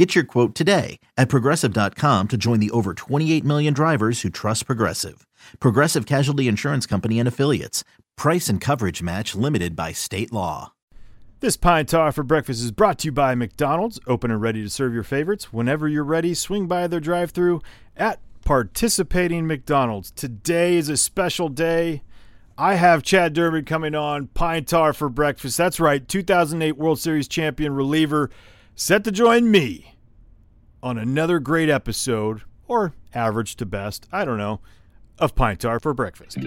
Get your quote today at progressive.com to join the over 28 million drivers who trust Progressive. Progressive Casualty Insurance Company and Affiliates. Price and coverage match limited by state law. This Pine Tar for Breakfast is brought to you by McDonald's, open and ready to serve your favorites. Whenever you're ready, swing by their drive through at participating McDonald's. Today is a special day. I have Chad Durbin coming on Pine Tar for Breakfast. That's right, 2008 World Series champion reliever set to join me on another great episode, or average to best, I don't know, of Pine Tar for Breakfast. In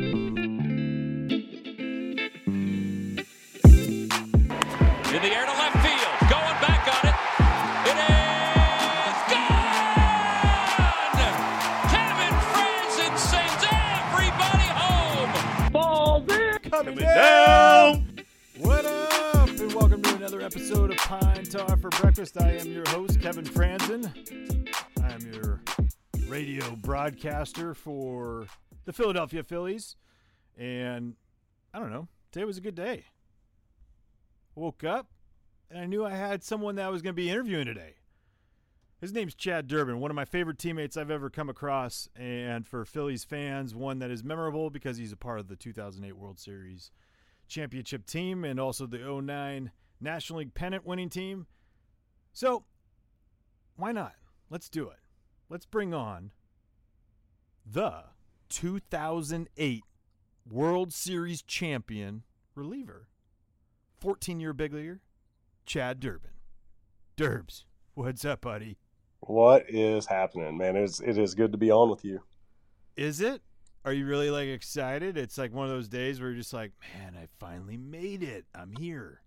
the air to left field. Going back on it. It is gone! Kevin Frandsen sends everybody home. Coming down! What another episode of Pine Tar for Breakfast. I am your host, Kevin Frandsen. I am your radio broadcaster for the Philadelphia Phillies. And I don't know, today was a good day. Woke up and I knew I had someone that I was going to be interviewing today. His name's Chad Durbin, one of my favorite teammates I've ever come across. And for Phillies fans, one that is memorable because he's a part of the 2008 World Series championship team and also the 09 National League pennant winning team. So, why not? Let's do it. Let's bring on the 2008 World Series champion reliever, 14 year big leaguer, Chad Durbin. Durbs, what's up, buddy? What is happening, man? It is, it is good to be on with you. Is it? Are you really like excited? It's like one of those days where you're just like, man, I finally made it. I'm here.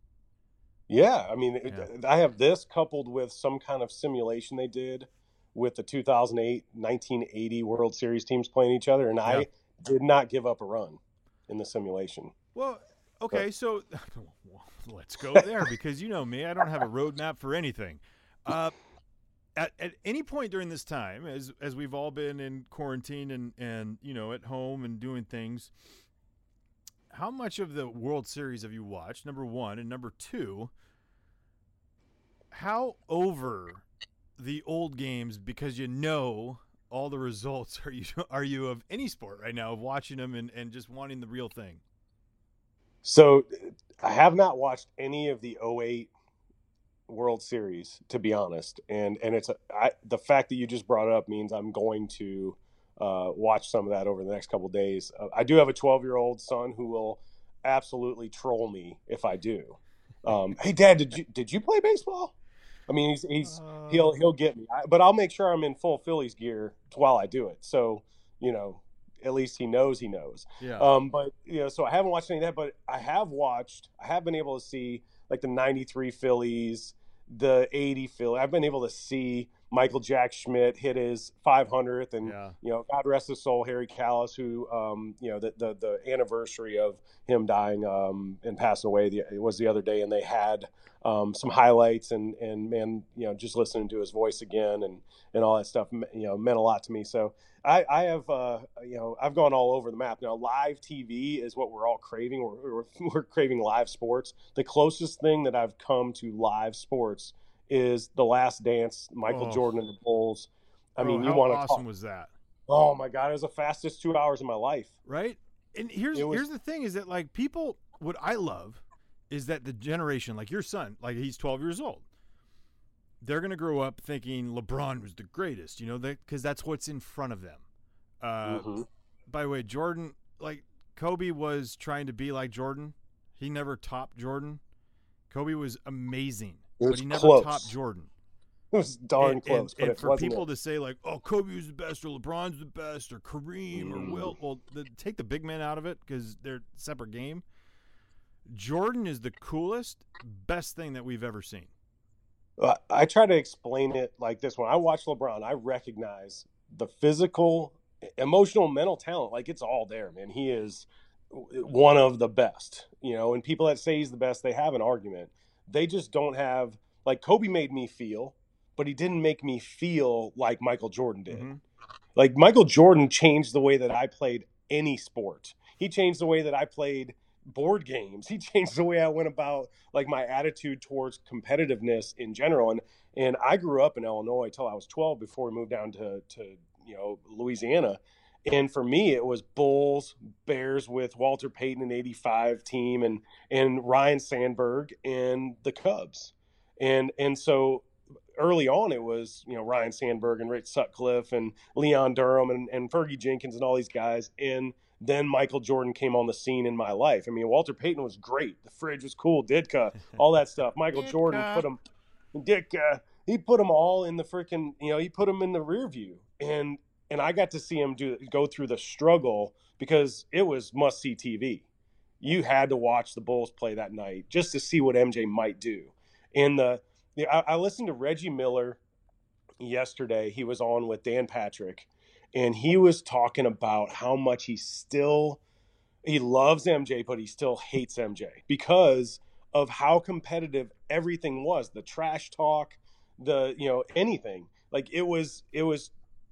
Yeah, I mean, it- Yeah. I have this coupled with some kind of simulation they did with the 2008 1980 World Series teams playing each other, and Yeah. I did not give up a run in the simulation. Well, okay, so let's go there because you know me, I don't have a roadmap for anything. Uh, at, at any point during this time, as as we've all been in quarantine and and you know at home and doing things, how much of the World Series have you watched? Number one, and number two, how over the old games because you know all the results are you are you of any sport right now of watching them and, and just wanting the real thing? So I have not watched any of the 08 World Series, to be honest, and and it's a, I, the fact that you just brought it up means I'm going to uh, watch some of that over the next couple days. Uh, I do have a 12 year old son who will absolutely troll me if I do. Um, hey, Dad, did you did you play baseball? I mean, he's, he's he'll he'll get me, I, but I'll make sure I'm in full Phillies gear while I do it. So you know, at least he knows he knows. yeah Um, but you know, so I haven't watched any of that, but I have watched. I have been able to see like the '93 Phillies, the '80 Philly. I've been able to see Michael Jack Schmidt hit his 500th, and yeah you know, God rest his soul, Harry Kalas, who, um, you know, the, the the anniversary of him dying um, and passing away the, it was the other day, and they had um, some highlights, and and man, you know, just listening to his voice again and and all that stuff, you know, meant a lot to me. So I, I have, uh, you know, I've gone all over the map. Now, live TV is what we're all craving. We're, we're, we're craving live sports. The closest thing that I've come to live sports is The Last Dance, Michael Oh. Jordan and the Bulls. I Bro, mean, you want to awesome talk. was that Oh my God, it was the fastest two hours of my life. right and here's was- here's the thing is that like people what i love is that the generation like your son like he's 12 years old they're going to grow up thinking lebron was the greatest you know because that's what's in front of them uh, Mhm. by the way jordan like kobe was trying to be like jordan he never topped jordan kobe was amazing It but he never close. topped jordan It was darn and, close, and, but and for people it. to say like, "Oh, Kobe was the best," or "LeBron's the best," or Kareem Mm. or Wilt, well, the, take the big men out of it because they're separate game. Jordan is the coolest, best thing that we've ever seen. I try to explain it like this: when I watch LeBron, I recognize the physical, emotional, mental talent. Like it's all there, man. He is one of the best, you know, and people that say he's the best, they have an argument. They just don't have like Kobe made me feel, but he didn't make me feel like Michael Jordan did. Mm-hmm. Like Michael Jordan changed the way that I played any sport. He changed the way that I played board games. He changed the way I went about like my attitude towards competitiveness in general. And and I grew up in Illinois till I was 12 before we moved down to to you know Louisiana. And for me, it was Bulls, Bears with Walter Payton and '85 team, and and Ryne Sandberg and the Cubs, and and so early on it was you know Ryne Sandberg and Rick Sutcliffe and Leon Durham and, and Fergie Jenkins and all these guys, and then Michael Jordan came on the scene in my life. I mean, Walter Payton was great. The fridge was cool. Ditka, all that stuff. Michael Ditka. Jordan put him, Ditka, he put them all in the freaking, you know, he put them in the rear view. And and I got to see him do go through the struggle because it was must see TV. You had to watch the Bulls play that night just to see what MJ might do. And the, the I, I listened to Reggie Miller yesterday. He was on with Dan Patrick, and he was talking about how much he still he loves MJ, but he still hates MJ because of how competitive everything was. The trash talk, the you know anything like it was it was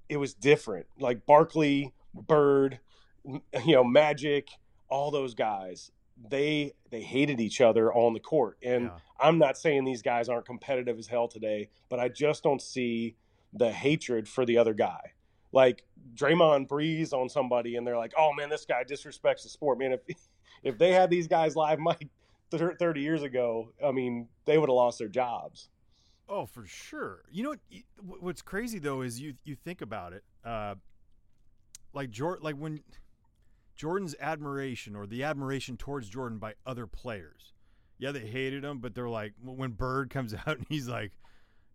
it was different. Like Barkley, Bird, you know, Magic, all those guys, they they hated each other on the court. And yeah. I'm not saying these guys aren't competitive as hell today, but I just don't see the hatred for the other guy. Like Draymond breathes on somebody and they're like, "Oh man, this guy disrespects the sport." Man, if if they had these guys live Mike 30 years ago, I mean, they would have lost their jobs. Oh, for sure. You know what? What's crazy though is you you think about it, uh, like Jordan, like when Jordan's admiration or the admiration towards Jordan by other players. Yeah, they hated him, but they're like when Bird comes out and he's like,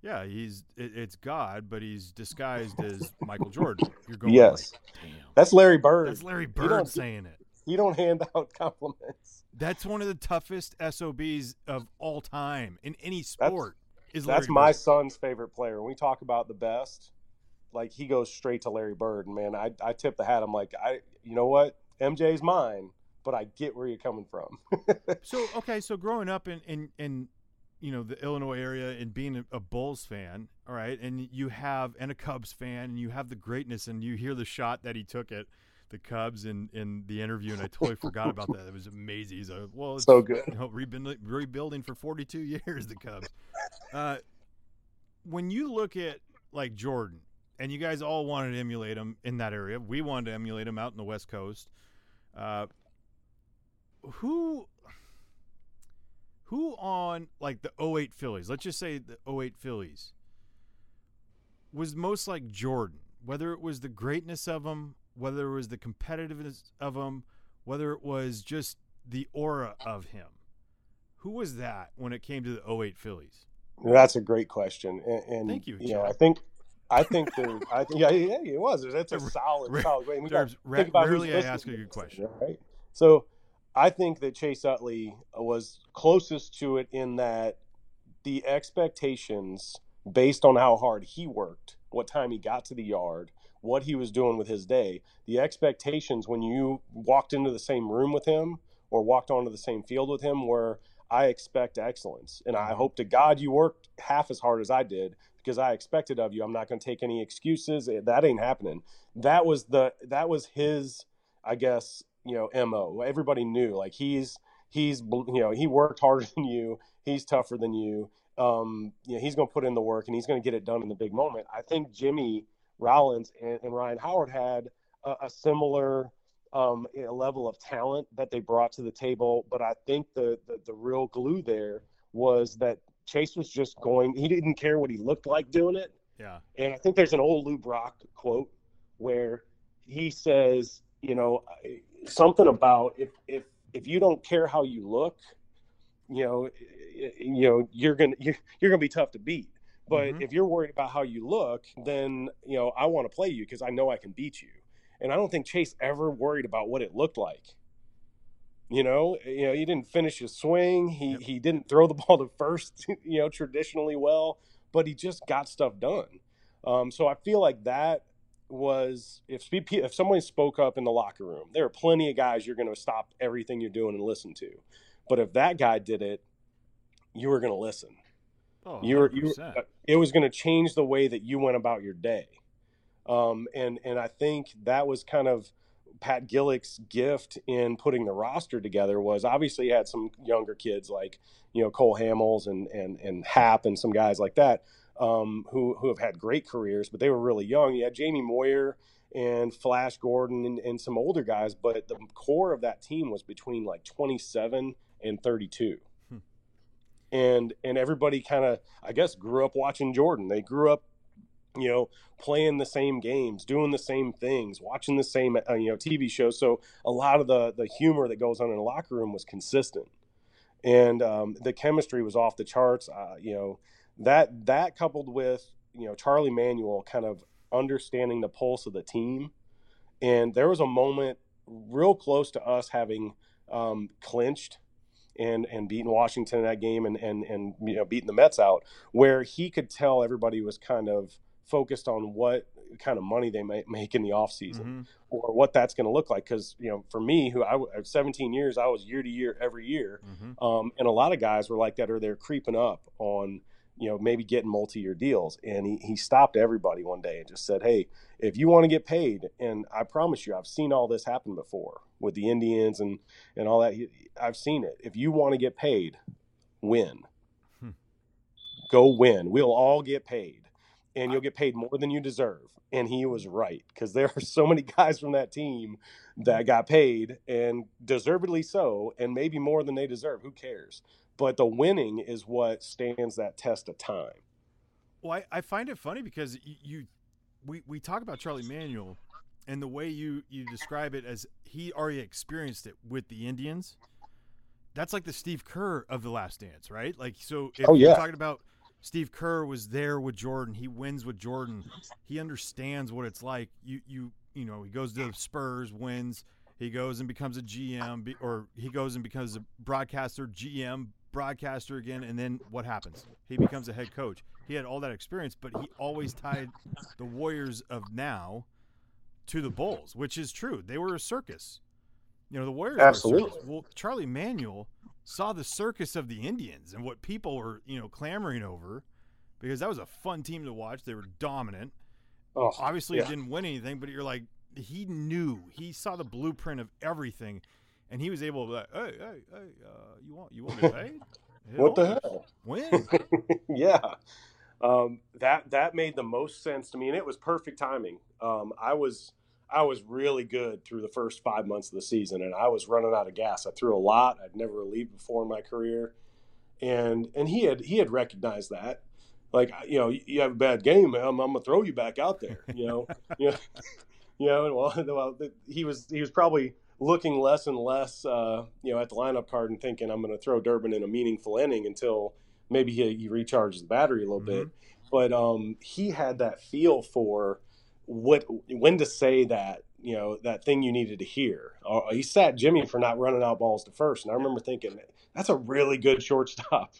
"Yeah, he's it, it's God, but he's disguised as Michael Jordan." You're going, yes, like, that's Larry Bird. That's Larry Bird saying it. You don't hand out compliments. That's one of the toughest SOBs of all time in any sport. Is That's Larry my son's favorite player. When we talk about the best, like he goes straight to Larry Bird. And man, I I tip the hat. I'm like, I you know what? MJ's mine, but I get where you're coming from. so okay, so growing up in in in you know the Illinois area and being a, Bulls fan, all right, and you have and a Cubs fan, and you have the greatness, and you hear the shot that he took at the Cubs in, in the interview, and I totally forgot about that. It was amazing. He's like, well, it's, so good. You know, rebuilding, rebuilding for 42 years, the Cubs. Uh, when you look at like Jordan, and you guys all wanted to emulate him in that area, we wanted to emulate him out in the West Coast. Uh, who who on like the 08 Phillies, let's just say the 08 Phillies, was most like Jordan, whether it was the greatness of him whether it was the competitiveness of him, whether it was just the aura of him. Who was that when it came to the 08 Phillies? That's a great question. And, and thank you. Know, I think I think the I think yeah, yeah, it was. That's a solid, solid way. We think about rarely I ask a good question. Right. So I think that Chase Utley was closest to it in that the expectations based on how hard he worked, what time he got to the yard, what he was doing with his day. The expectations when you walked into the same room with him or walked onto the same field with him were I expect excellence. And I mm-hmm. hope to God you worked half as hard as I did because I expected of you. I'm not going to take any excuses. That ain't happening. That was the that was his I guess, you know, MO. Everybody knew like he's he's you know, he worked harder than you. He's tougher than you. Um, you know, he's going to put in the work and he's going to get it done in the big moment. I think Jimmy Rollins and, and Ryan Howard had a, a similar um, level of talent that they brought to the table. But I think the, the, the real glue there was that Chase was just going. He didn't care what he looked like doing it. Yeah. And I think there's an old Lou Brock quote where he says, you know, something about if if if you don't care how you look, you know, you know, you're gonna you're, you're gonna be tough to beat. But mm-hmm. if you're worried about how you look, then you know I want to play you because I know I can beat you. And I don't think Chase ever worried about what it looked like. You know, you know, he didn't finish his swing. He yep. he didn't throw the ball to first, you know, traditionally well, but he just got stuff done. Um, so I feel like that was if if someone spoke up in the locker room, there are plenty of guys you're going to stop everything you're doing and listen to. But if that guy did it, you were going to listen. Oh, you were, you were, it was going to change the way that you went about your day. Um, and and I think that was kind of Pat Gillick's gift in putting the roster together was obviously he had some younger kids like you know Cole Hamels and and and Happ and some guys like that um, who who have had great careers, but they were really young. You had Jamie Moyer and Flash Gordon and, and some older guys, but the core of that team was between like 27 and 32 hmm. and and everybody kind of i guess grew up watching jordan. They grew up you know playing the same games doing the same things watching the same uh, you know tv shows. So a lot of the the humor that goes on in the locker room was consistent. And um, the chemistry was off the charts. Uh, you know that that coupled with you know charlie manuel kind of understanding the pulse of the team and there was a moment real close to us having um, clinched and and beating Washington in that game and and and you know beating the Mets out, where he could tell everybody was kind of focused on what kind of money they might make in the off season mm-hmm. or what that's going to look like. Because you know, for me, who I 17 years, I was year to year every year, mm-hmm. um, and a lot of guys were like that, or they're creeping up on you know maybe getting multi-year deals. And he he stopped everybody one day and just said, "Hey, if you want to get paid, and I promise you, I've seen all this happen before with the Indians and and all that. I've seen it. If you want to get paid, win." Hmm. Go win. We'll all get paid and you'll get paid more than you deserve. And he was right because there are so many guys from that team that got paid and deservedly so, and maybe more than they deserve. Who cares? But the winning is what stands that test of time. Well, I, I find it funny because you, you, we, we talk about Charlie Manuel and the way you, you describe it as he already experienced it with the Indians. That's like the Steve Kerr of the Last Dance, right? Like, so if oh, yeah. you're talking about Steve Kerr was there with Jordan. He wins with Jordan. He understands what it's like. You you you know, he goes to the Spurs, wins. He goes and becomes a GM or he goes and becomes a broadcaster, GM, broadcaster again and then what happens? He becomes a head coach. He had all that experience, but he always tied the Warriors of now to the Bulls, which is true. They were a circus. You know, the Warriors Absolutely. Well, Charlie Manuel saw the circus of the Indians and what people were, you know, clamoring over because that was a fun team to watch. They were dominant. Oh, Obviously, yeah. didn't win anything, but you're like, he knew, he saw the blueprint of everything, and he was able to, be like, hey, hey, hey, uh, you want, you want to pay? what the hell? When? yeah. Um, that that made the most sense to me, and it was perfect timing. Um, I was I was really good through the first five months of the season, and I was running out of gas. I threw a lot. I'd never relieved before in my career, and and he had he had recognized that. Like you know, you have a bad game, I'm, I'm gonna throw you back out there. You know, you know, you know. And well, well, he was he was probably looking less and less, uh, you know, at the lineup card and thinking I'm going to throw Durbin in a meaningful inning until maybe he, he recharges the battery a little mm-hmm. bit. But um, he had that feel for what when to say that you know that thing you needed to hear. Uh, he sat Jimmy for not running out balls to first, and I remember thinking that's a really good shortstop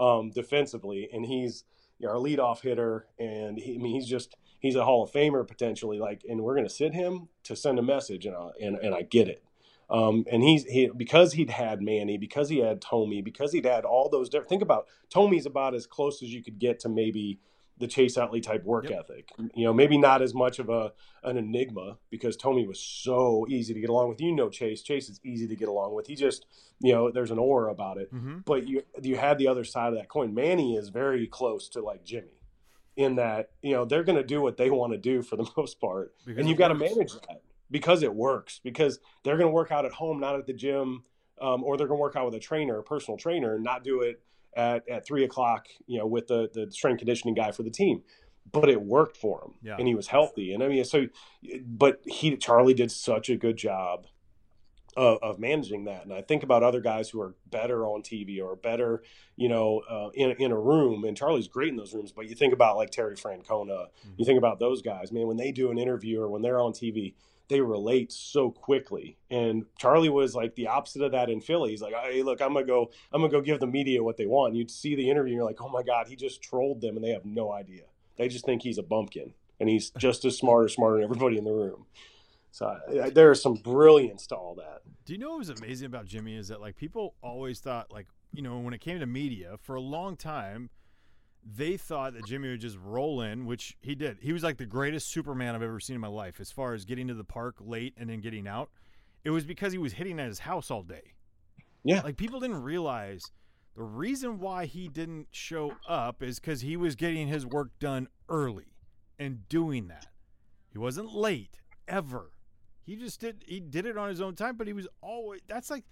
um, defensively, and he's you know, our leadoff hitter, and he, I mean he's just he's a Hall of Famer potentially. Like, and we're going to sit him to send a message, and I, and and I get it. Um, and he's he because he'd had Manny, because he had Thome, because he'd had all those different. Think about Thome's about as close as you could get to maybe the Chase Utley type work yep. ethic. You know, maybe not as much of a an enigma because Thome was so easy to get along with. You know, Chase. Chase is easy to get along with. He just, you know, there's an aura about it. Mm-hmm. But you you had the other side of that coin. Manny is very close to like Jimmy, in that you know they're going to do what they want to do for the most part, because and you've got to manage that because it works. Because they're going to work out at home, not at the gym. Um, or they're going to work out with a trainer, a personal trainer, and not do it at, at three o'clock, you know, with the, the strength conditioning guy for the team. But it worked for him yeah. and he was healthy. And I mean, so, but he, Charlie did such a good job of, of, managing that. And I think about other guys who are better on TV or better, you know, uh, in, in a room. And Charlie's great in those rooms. But you think about like Terry Francona, mm-hmm. you think about those guys, man, when they do an interview or when they're on TV, they relate so quickly. And Charlie was like the opposite of that in Philly. He's like, hey, look, I'm gonna go, I'm gonna go give the media what they want. And you'd see the interview, and you're like, oh my god, he just trolled them, and they have no idea. They just think he's a bumpkin. and he's just as smart or smarter than everybody in the room. So there is some brilliance to all that. Do you know what was amazing about Jimmy is that like people always thought like you know when it came to media for a long time they thought that Jimmy would just roll in, which he did. He was like the greatest Superman I've ever seen in my life as far as getting to the park late and then getting out. It was because he was hitting at his house all day. Yeah. Like people didn't realize the reason why he didn't show up is because he was getting his work done early and doing that. He wasn't late ever. He just did he did it on his own time, but he was always that's like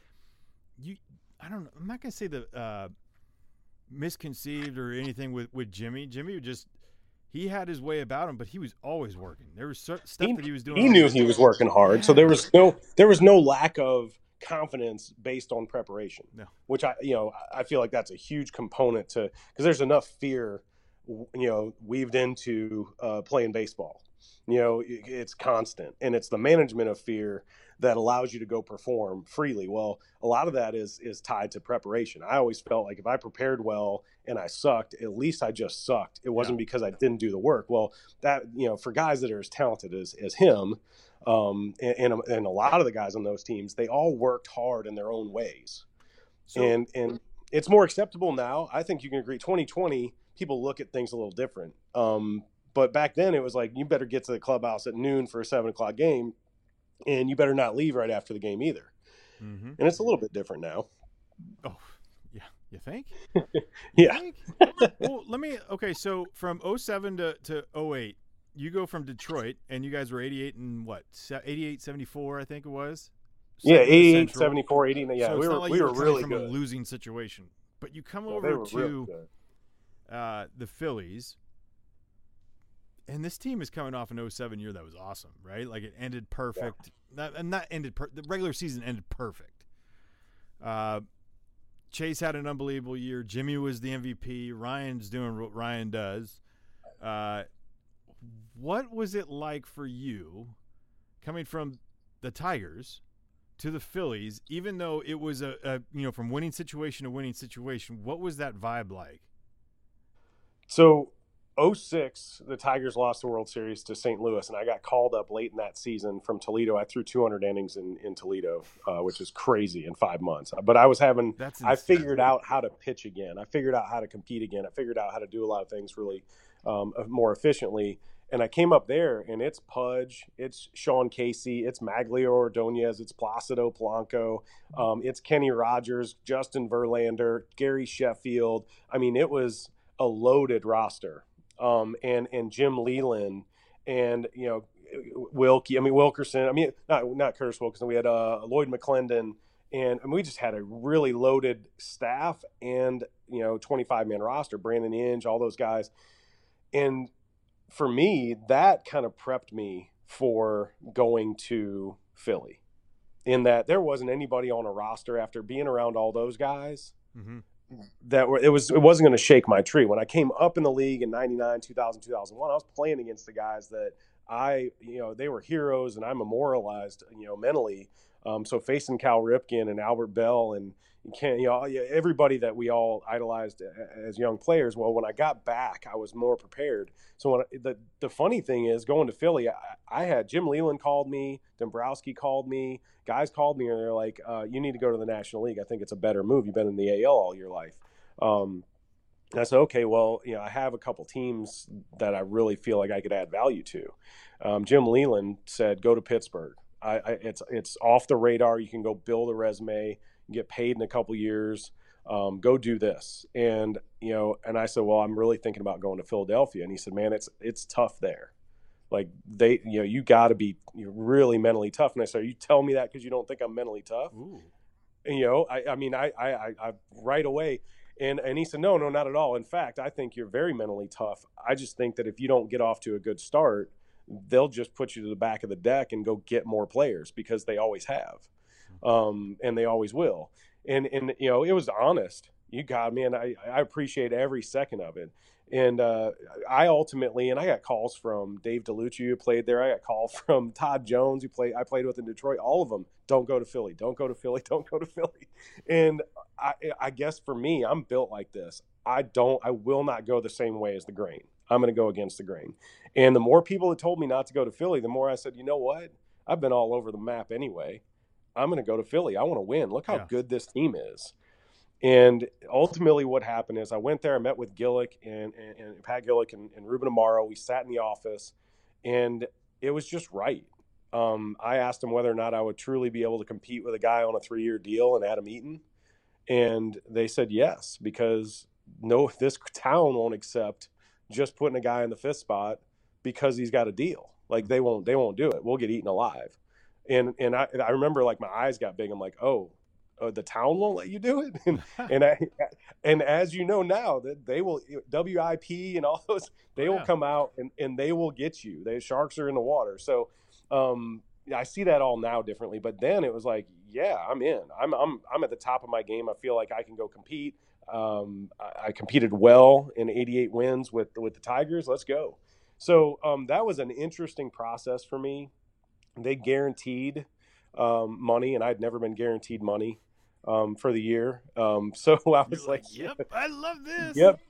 you I don't know. I'm not gonna say the uh misconceived or anything with with Jimmy. Jimmy would just he had his way about him, but he was always working. There was stuff he, that he was doing. He knew he was working hard, so there was no there was no lack of confidence based on preparation. No. Which I you know I feel like that's a huge component to because there's enough fear you know weaved into uh, playing baseball. You know it's constant, and it's the management of fear that allows you to go perform freely. Well, a lot of that is is tied to preparation. I always felt like if I prepared well and I sucked, at least I just sucked. It wasn't yeah. because I didn't do the work. Well, that you know, for guys that are as talented as as him, um, and, and, and a lot of the guys on those teams, they all worked hard in their own ways, so, and and it's more acceptable now. I think you can agree. 2020, people look at things a little different. Um, but back then, it was like you better get to the clubhouse at noon for a seven o'clock game and you better not leave right after the game either. Mm-hmm. And it's a little bit different now. Oh, yeah. You think? yeah. think? well, let me. Okay, so from 07 to, to 08, you go from Detroit, and you guys were 88 and what? 88, 74, I think it was? Yeah, 88, 74, 80. Yeah, so we were, like we were really from good. a losing situation. But you come over to uh, the Phillies, and this team is coming off an 07 year that was awesome, right? Like it ended perfect. Yeah. Not, and not ended per- the regular season ended perfect. Uh, Chase had an unbelievable year. Jimmy was the MVP. Ryan's doing what Ryan does. Uh, what was it like for you coming from the Tigers to the Phillies, even though it was a, a you know from winning situation to winning situation? What was that vibe like? So 06, the Tigers lost the World Series to St. Louis, and I got called up late in that season from Toledo. I threw 200 innings in, in Toledo, uh, which is crazy in five months. But I was having, That's I figured out how to pitch again. I figured out how to compete again. I figured out how to do a lot of things really um, more efficiently. And I came up there, and it's Pudge, it's Sean Casey, it's Magglio Ordonez, it's Placido Polanco, um, it's Kenny Rogers, Justin Verlander, Gary Sheffield. I mean, it was a loaded roster um, and and Jim Leyland and you know Wilkie. I mean Wilkerson. I mean not not Curtis Wilkerson. We had uh, Lloyd McClendon, and, we just had a really loaded staff and you know 25 man roster. Brandon Inge, all those guys, and for me that kind of prepped me for going to Philly. In that there wasn't anybody on a roster after being around all those guys. Mm-hmm that were, it was it wasn't going to shake my tree. When I came up in the league in 99 2000 2001 I was playing against the guys that I you know they were heroes and I memorialized you know mentally. Um, so facing Cal Ripken and Albert Belle and can you know everybody that we all idolized as young players well when I got back I was more prepared so when I, the the funny thing is going to Philly I, I, had Jim leyland called me Dombrowski called me guys called me and they're like uh, you need to go to the National League I think it's a better move you've been in the AL all your life um, I said, okay, well, you know, I have a couple teams that I really feel like I could add value to. Um, Jim Leyland said, go to Pittsburgh. I, I, it's it's off the radar. You can go build a resume get paid in a couple years. Um, go do this. And, you know, and I said, well, I'm really thinking about going to Philadelphia. And he said, man, it's, it's tough there. Like they, you know, you got to be really mentally tough. And I said, you tell me that because you don't think I'm mentally tough. And, you know, I, I mean, I, I, I, I right away. And, and he said, no, no, not at all. In fact, I think you're very mentally tough. I just think that if you don't get off to a good start, they'll just put you to the back of the deck and go get more players because they always have um, and they always will. And and you know, it was honest. You got me, and I I appreciate every second of it. And uh, I ultimately, and I got calls from Dave Dellucci who played there. I got calls from Todd Jones who played. I played with in Detroit. All of them, don't go to Philly. Don't go to Philly. Don't go to Philly. And I, I guess for me, I'm built like this. I don't. I will not go the same way as the grain. I'm going to go against the grain. And the more people that told me not to go to Philly, the more I said, you know what? I've been all over the map anyway. I'm going to go to Philly. I want to win. Look how Yeah. good this team is. And ultimately, what happened is I went there. I met with Gillick and, and, and Pat Gillick and, and Ruben Amaro. We sat in the office, and it was just right. Um, I asked him whether or not I would truly be able to compete with a guy on a three-year deal and Adam Eaton, and they said yes because no, this town won't accept just putting a guy in the fifth spot because he's got a deal. Like they won't, they won't do it. We'll get eaten alive. And and I, I remember like my eyes got big. I'm like, oh, uh, the town won't let you do it. And and I, and as you know now that they will WIP and all those they Oh, will come out and, and they will get you. The sharks are in the water. So um I see that all now differently. But then it was like, yeah, I'm in. I'm I'm I'm at the top of my game. I feel like I can go compete. Um, I, I competed well in 88 wins with with the Tigers. Let's go. So um, that was an interesting process for me. They guaranteed um, money, and I'd never been guaranteed money um, for the year. Um, so I was You're like, "Yep, I love this." Yep.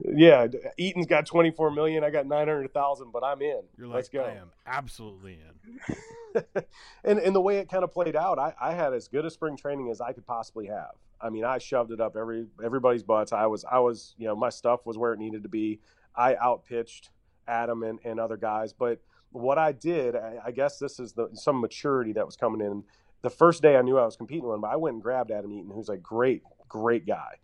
Yeah, Eaton's got 24 million. I got 900,000, but I'm in. You're like, Let's go. I am absolutely in. and and the way it kind of played out, I, I had as good a spring training as I could possibly have. I mean, I shoved it up every everybody's butts. I was I was you know my stuff was where it needed to be. I outpitched Adam and, and other guys, but what I did, I, I guess this is the some maturity that was coming in. The first day I knew I was competing with him, but I went and grabbed Adam Eaton, who's a great great guy.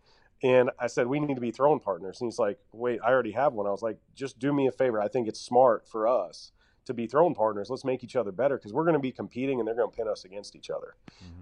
And I said, we need to be throwing partners. And he's like, wait, I already have one. I was like, just do me a favor. I think it's smart for us to be throwing partners. Let's make each other better because we're going to be competing and they're going to pin us against each other.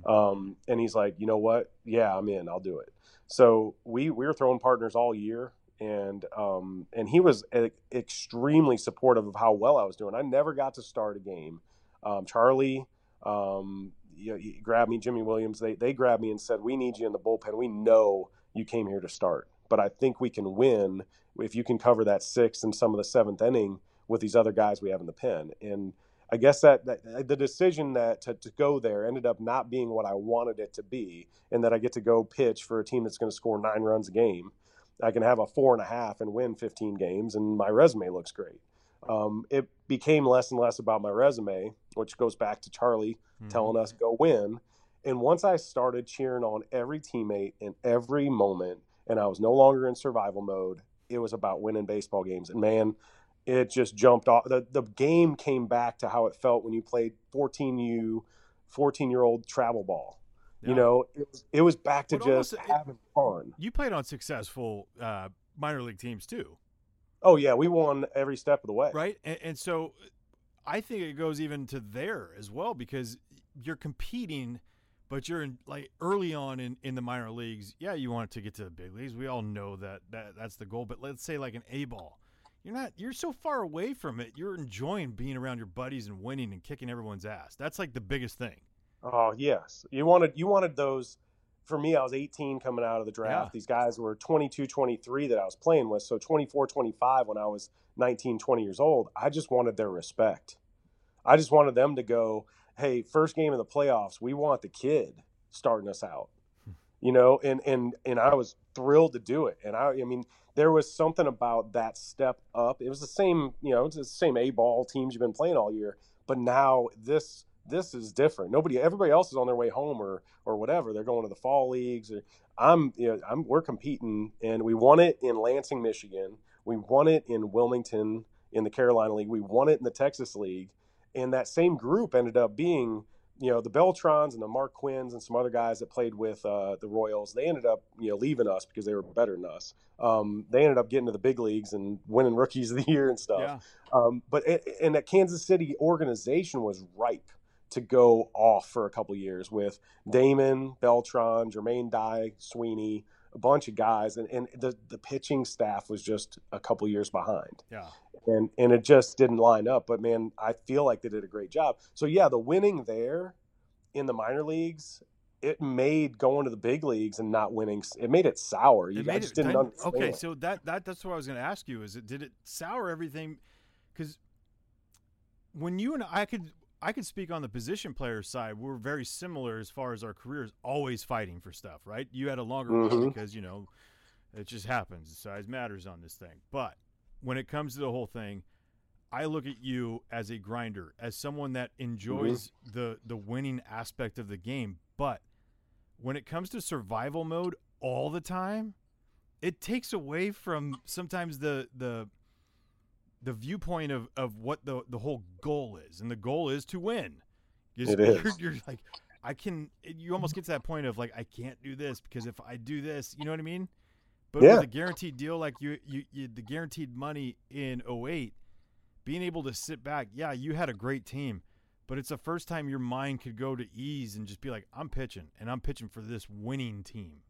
Mhm. Um, and he's like, you know what? Yeah, I'm in. I'll do it. So we we were throwing partners all year, and um, and he was extremely supportive of how well I was doing. I never got to start a game. Um, Charlie, um, you know, grabbed me. Jimy Williams, they they grabbed me and said, "We need you in the bullpen. We know you came here to start, but I think we can win if you can cover that sixth and some of the seventh inning with these other guys we have in the pen." And I guess that, that the decision that to, to go there ended up not being what I wanted it to be, and that I get to go pitch for a team that's going to score nine runs a game. I can have a four and a half and win 15 games, and my resume looks great. Um, it became less and less about my resume, which goes back to Charlie Mhm. telling us go win. And once I started cheering on every teammate in every moment, and I was no longer in survival mode, it was about winning baseball games. And man, it just jumped off. The, the game came back to how it felt when you played 14U, 14 year old travel ball. You know, it was, it was back to But just almost- it- having fun. You played on successful uh, minor league teams too, Oh, yeah, we won every step of the way. right? And, and so I think it goes even to there as well because you're competing, but you're in, like early on in, in the minor leagues. Yeah, you want to get to the big leagues. We all know that, that that's the goal. But let's say like an A ball. You're not. You're so far away from it. You're enjoying being around your buddies and winning and kicking everyone's ass. That's like the biggest thing. Oh yes, you wanted you wanted those. For me, I was 18 coming out of the draft. Yeah. These guys were 22, 23 that I was playing with. So 24, 25 when I was 19, 20 years old. I just wanted their respect. I just wanted them to go, "Hey, first game of the playoffs, we want the kid starting us out." You know, and and and I was thrilled to do it. And I, I mean, there was something about that step up. It was the same, you know, it's the same A ball teams you've been playing all year, but now this this is different. Nobody, everybody else is on their way home or or whatever. They're going to the fall leagues. Or, I'm, you know, I'm we're competing, and we won it in Lansing, Michigan. We won it in Wilmington in the Carolina League. We won it in the Texas League, and that same group ended up being you know the Beltrans and the Mark Quinns and some other guys that played with uh, the Royals. They ended up you know leaving us because they were better than us. Um, they ended up getting to the big leagues and winning Rookies of the Year and stuff. Yeah. Um, but it, and that Kansas City organization was ripe to go off for a couple of years with Damon, Beltran, Jermaine Dye, Sweeney, a bunch of guys, and, and the the pitching staff was just a couple years behind Yeah. and and it just didn't line up. But man, I feel like they did a great job. So yeah, the winning there in the minor leagues, it made going to the big leagues and not winning. It made it sour. You made just didn't understand. Okay, so that, that that's what I was going to ask you. Is it did it sour everything? Because when you and I could I could speak on the position player side. We're very similar as far as our careers, always fighting for stuff. Right? You had a longer run Mhm. because you know it just happens. Size matters on this thing. But when it comes to the whole thing, I look at you as a grinder, as someone that enjoys Mm-hmm. the the winning aspect of the game. But when it comes to survival mode all the time, it takes away from sometimes the the the viewpoint of, of what the the whole goal is, and the goal is to win. You're, It is. You're, you're like, I can. You almost get to that point of like, I can't do this because if I do this, you know what I mean. But Yeah. with a guaranteed deal like you, you, you, the guaranteed money in 08, being able to sit back, yeah, you had a great team, but it's the first time your mind could go to ease and just be like, I'm pitching, and I'm pitching for this winning team.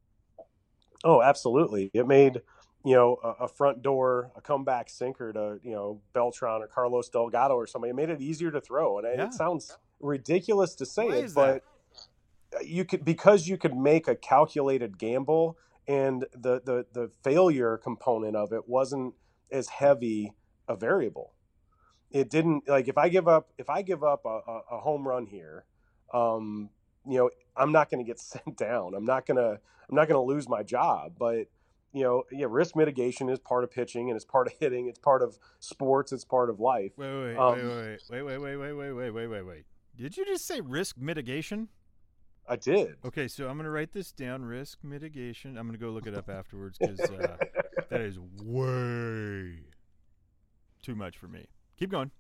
Oh, absolutely. It made you know a, a front door, a comeback sinker to you know Beltran or Carlos Delgado or somebody. It made it easier to throw, and it- Yeah. it sounds ridiculous to say Why it, but that? you could because you could make a calculated gamble, and the the the failure component of it wasn't as heavy a variable. It didn't like if I give up if I give up a, a, a home run here, um, you know I'm not going to get sent down. I'm not gonna I'm not going to lose my job, but you know, yeah, risk mitigation is part of pitching and it's part of hitting. It's part of sports. It's part of life. Wait, wait, wait, Um, wait, wait, wait, wait, wait, wait, wait, wait, wait, wait. Did you just say risk mitigation? I did. Okay, so I'm gonna write this down. Risk mitigation. I'm gonna go look it up afterwards because uh, that is way too much for me. Keep going.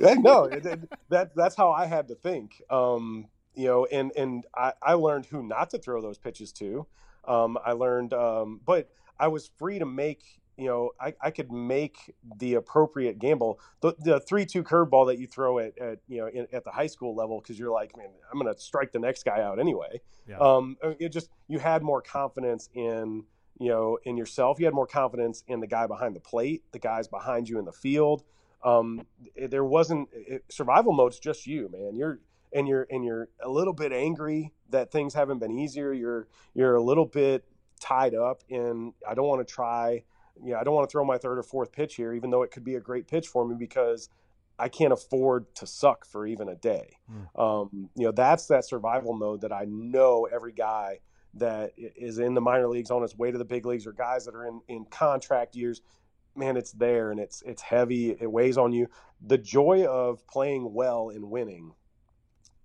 No, it, it- that that's how I had to think. Um, you know, and and I, I learned who not to throw those pitches to. Um, I learned, um, but I was free to make. You know, I, I could make the appropriate gamble. The, the three-two curveball that you throw at, at you know in, at the high school level because you're like, man, I'm going to strike the next guy out anyway. Yeah. Um, it just you had more confidence in you know in yourself. You had more confidence in the guy behind the plate, the guys behind you in the field um it- there wasn't it, survival mode's just you man you're and you're and you're a little bit angry that things haven't been easier you're you're a little bit tied up in i don't want to try you know i don't want to throw my third or fourth pitch here even though it could be a great pitch for me because i can't afford to suck for even a day um you know that's that survival mode that i know every guy that is in the minor leagues on its way to the big leagues or guys that are in in contract years man, it's there and it's it's heavy. It weighs on you. The joy of playing well and winning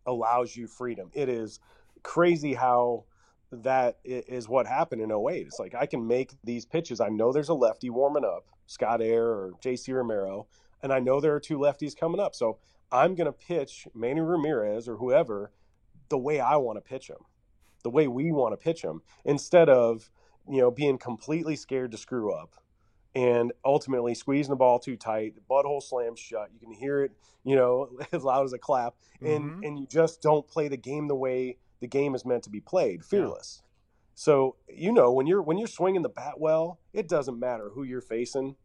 allows you freedom. It is crazy how that is what happened in 08. It's like I can make these pitches. I know there's a lefty warming up, Scott Eyre or JC Romero, and I know there are two lefties coming up. So I'm going to pitch Manny Ramirez or whoever the way I want to pitch him, the way we want to pitch him, instead of you know being completely scared to screw up and ultimately squeezing the ball too tight, the butthole slams shut. You can hear it, you know, as loud as a clap, and Mhm. and you just don't play the game the way the game is meant to be played, fearless. So you know when you're when you're swinging the bat well, it doesn't matter who you're facing.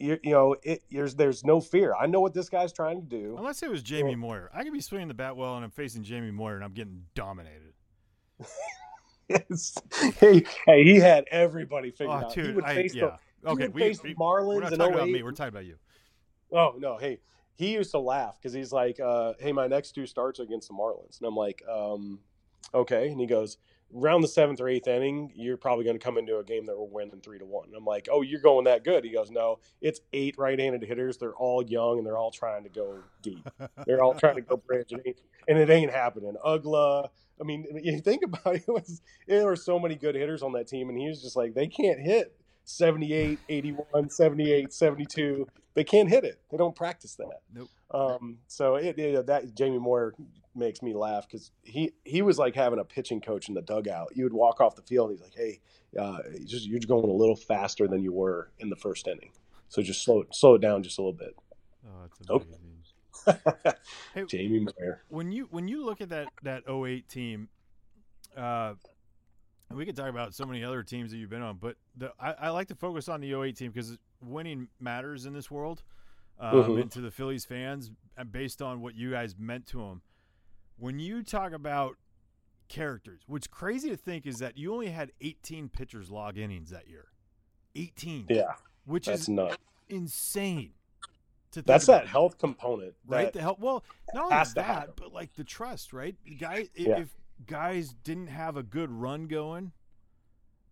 You, you know, it, there's there's no fear. I know what this guy's trying to do. Unless it was Jamie Moyer, I could be swinging the bat well and I'm facing Jamie Moyer and I'm getting dominated. Hey, hey, he had everybody figured Oh, out. he dude, would I, face the- yeah. he Okay, we, face we, the we're Marlins not in talking about me. We're talking about you. Oh no, hey, he used to laugh because he's like, uh, "Hey, my next two starts are against the Marlins," and I'm like, um, "Okay," and he goes, "Round the seventh or eighth inning, you're probably going to come into a game that we're winning three to one." And I'm like, "Oh, you're going that good?" He goes, "No, it's eight right-handed hitters. They're all young and they're all trying to go deep. They're all trying to go bridge, and, it- and it ain't happening." Uggla. I mean, you think about it, it was there were so many good hitters on that team, and he was just like, they can't hit 78, 81, 78, 72. They can't hit it. They don't practice that. Nope. Um, so it, it that Jamie Moyer makes me laugh because he he was like having a pitching coach in the dugout. You would walk off the field, and he's like, "Hey, uh, you just you're going a little faster than you were in the first inning, so just slow slow it down just a little bit." Oh, that's Nope. amazing. Hey, Jamie Moyer. when you when you look at that that 08 team, uh, we could talk about so many other teams that you've been on, but the, I, I like to focus on the 08 team because winning matters in this world, um, Mhm. and to the Phillies fans, based on what you guys meant to them. When you talk about characters, what's crazy to think is that you only had 18 pitchers log innings that year. 18, Yeah, which is nuts. insane. That's about. that health component, right? The help. Well, not only that, but like the trust, right? The Guy, i- Yeah. if guys didn't have a good run going,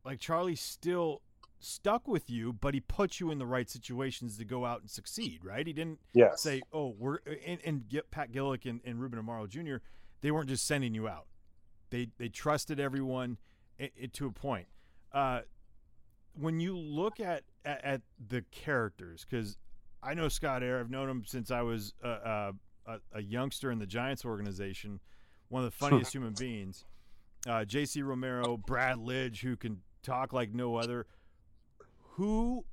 like Charlie still stuck with you, but he put you in the right situations to go out and succeed, right? He didn't Yes. say, "Oh, we're," and, and get Pat Gillick and, and Ruben Amaro Jr. They weren't just sending you out; they they trusted everyone i i to a point. Uh, when you look at at, at the characters, because I know Scott Eyre, I've known him since I was a, a, a, a youngster in the Giants organization, one of the funniest human beings. Uh, J.C. Romero, Brad Lidge, who can talk like no other. Who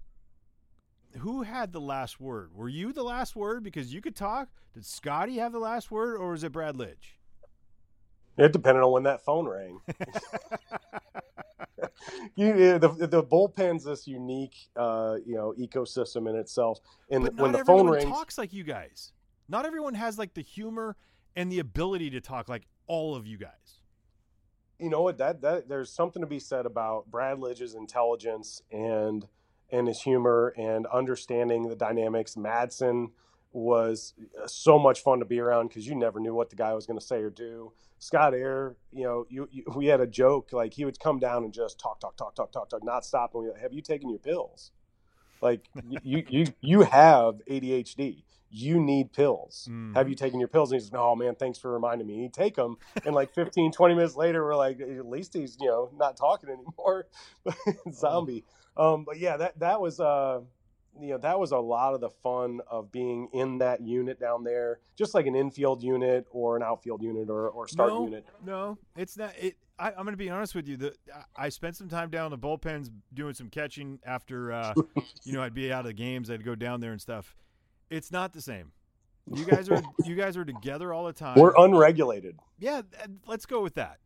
who had the last word? Were you the last word because you could talk? Did Scotty have the last word, or was it Brad Lidge? It depended on when that phone rang. you, the the bullpen's this unique, uh, you know, ecosystem in itself. And but when the phone rings, talks like you guys. Not everyone has like the humor and the ability to talk like all of you guys. You know what? That that there's something to be said about Brad Lidge's intelligence and and his humor and understanding the dynamics. Madson was uh, so much fun to be around because you never knew what the guy was going to say or do. Scott Eyre, you know, you, you, we had a joke like he would come down and just talk, talk, talk, talk, talk, talk, not stop. And we like, have you taken your pills? Like you, you, you have ADHD. You need pills. Mhm. Have you taken your pills? And he's, no, man, thanks for reminding me. He'd take them. And like 15, 20 minutes later, we're like, at least he's, you know, not talking anymore. Zombie. Um, but yeah, that, that was, uh, you know, that was a lot of the fun of being in that unit down there, just like an infield unit or an outfield unit or, or start no, unit. No, it's not. It. I, I'm going to be honest with you. The I spent some time down in the bullpens doing some catching after, uh, you know, I'd be out of the games. I'd go down there and stuff. It's not the same. You guys are you guys are together all the time. We're unregulated. yeah, let's go with that.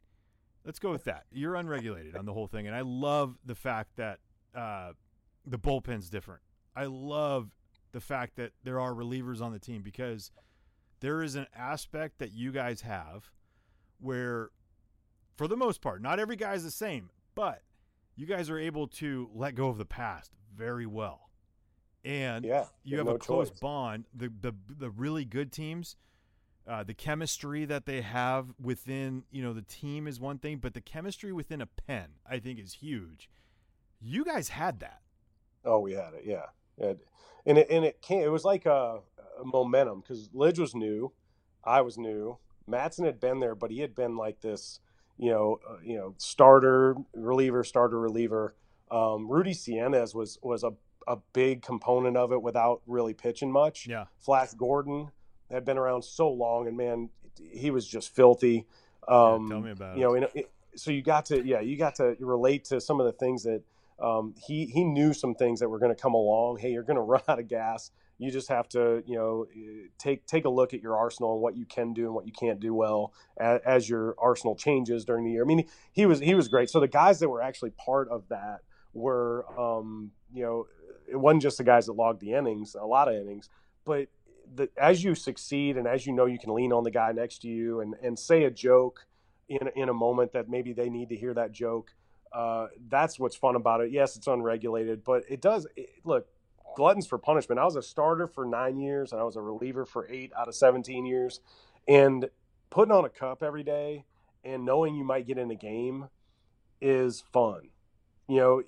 Let's go with that. You're unregulated on the whole thing, and I love the fact that uh, the bullpen's different. I love the fact that there are relievers on the team because there is an aspect that you guys have where, for the most part, not every guy is the same, but you guys are able to let go of the past very well, and Yeah. you have no a close choice. bond. The the the really good teams, uh, the chemistry that they have within you know the team is one thing, but the chemistry within a pen I think is huge. You guys had that. Oh, we had it, yeah. And and it and it came. It was like a, a momentum because Lidge was new, I was new. Madson had been there, but he had been like this, you know, uh, you know, starter reliever, starter reliever. Um, Rudy Seanez was was a a big component of it without really pitching much. Yeah. Flash Gordon had been around so long, and man, he was just filthy. Um, tell me about you know, it, so you got to yeah, you got to relate to some of the things that um, he he knew some things that were going to come along. Hey, you're going to run out of gas. You just have to you know take take a look at your arsenal and what you can do and what you can't do well as, as your arsenal changes during the year. I mean, he was he was great. So the guys that were actually part of that were um, you know it wasn't just the guys that logged the innings, a lot of innings, but the, as you succeed and as you know you can lean on the guy next to you and, and say a joke in, in a moment that maybe they need to hear that joke uh, that's what's fun about it yes it's unregulated but it does it, look gluttons for punishment. I was a starter for nine years and i was a reliever for eight out of 17 years. And putting on a cup every day and knowing you might get in a game is fun. You know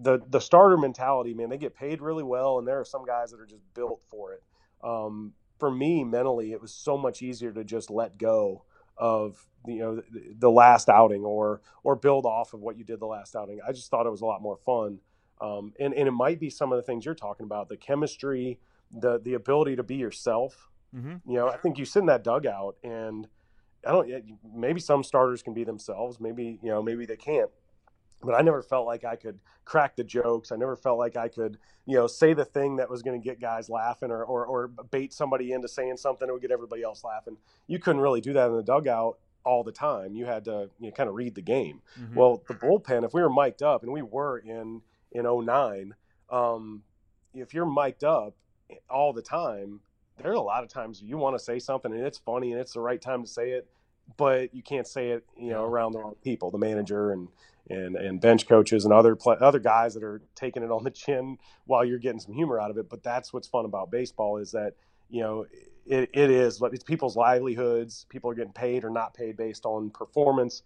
the the starter mentality man they get paid really well and there are some guys that are just built for it. Um, for me mentally it was so much easier to just let go of you know the, the, last outing or or build off of what you did the last outing. I just thought it was a lot more fun um, and and it might be some of the things you're talking about the chemistry the the ability to be yourself mm-hmm. you know i think you sit in that dugout and i don't maybe some starters can be themselves maybe you know maybe they can't but I never felt like I could crack the jokes. I never felt like I could, you know, say the thing that was going to get guys laughing or, or, or bait somebody into saying something that would get everybody else laughing. You couldn't really do that in the dugout all the time. You had to you know, kind of read the game. Mm-hmm. Well, the bullpen, if we were mic'd up, and we were in in 09, um, if you're mic'd up all the time, there are a lot of times you want to say something and it's funny and it's the right time to say it, but you can't say it, you know, around the wrong people, the manager and and and bench coaches and other play, other guys that are taking it on the chin while you're getting some humor out of it. But that's what's fun about baseball is that you know it, it is it's people's livelihoods. People are getting paid or not paid based on performance,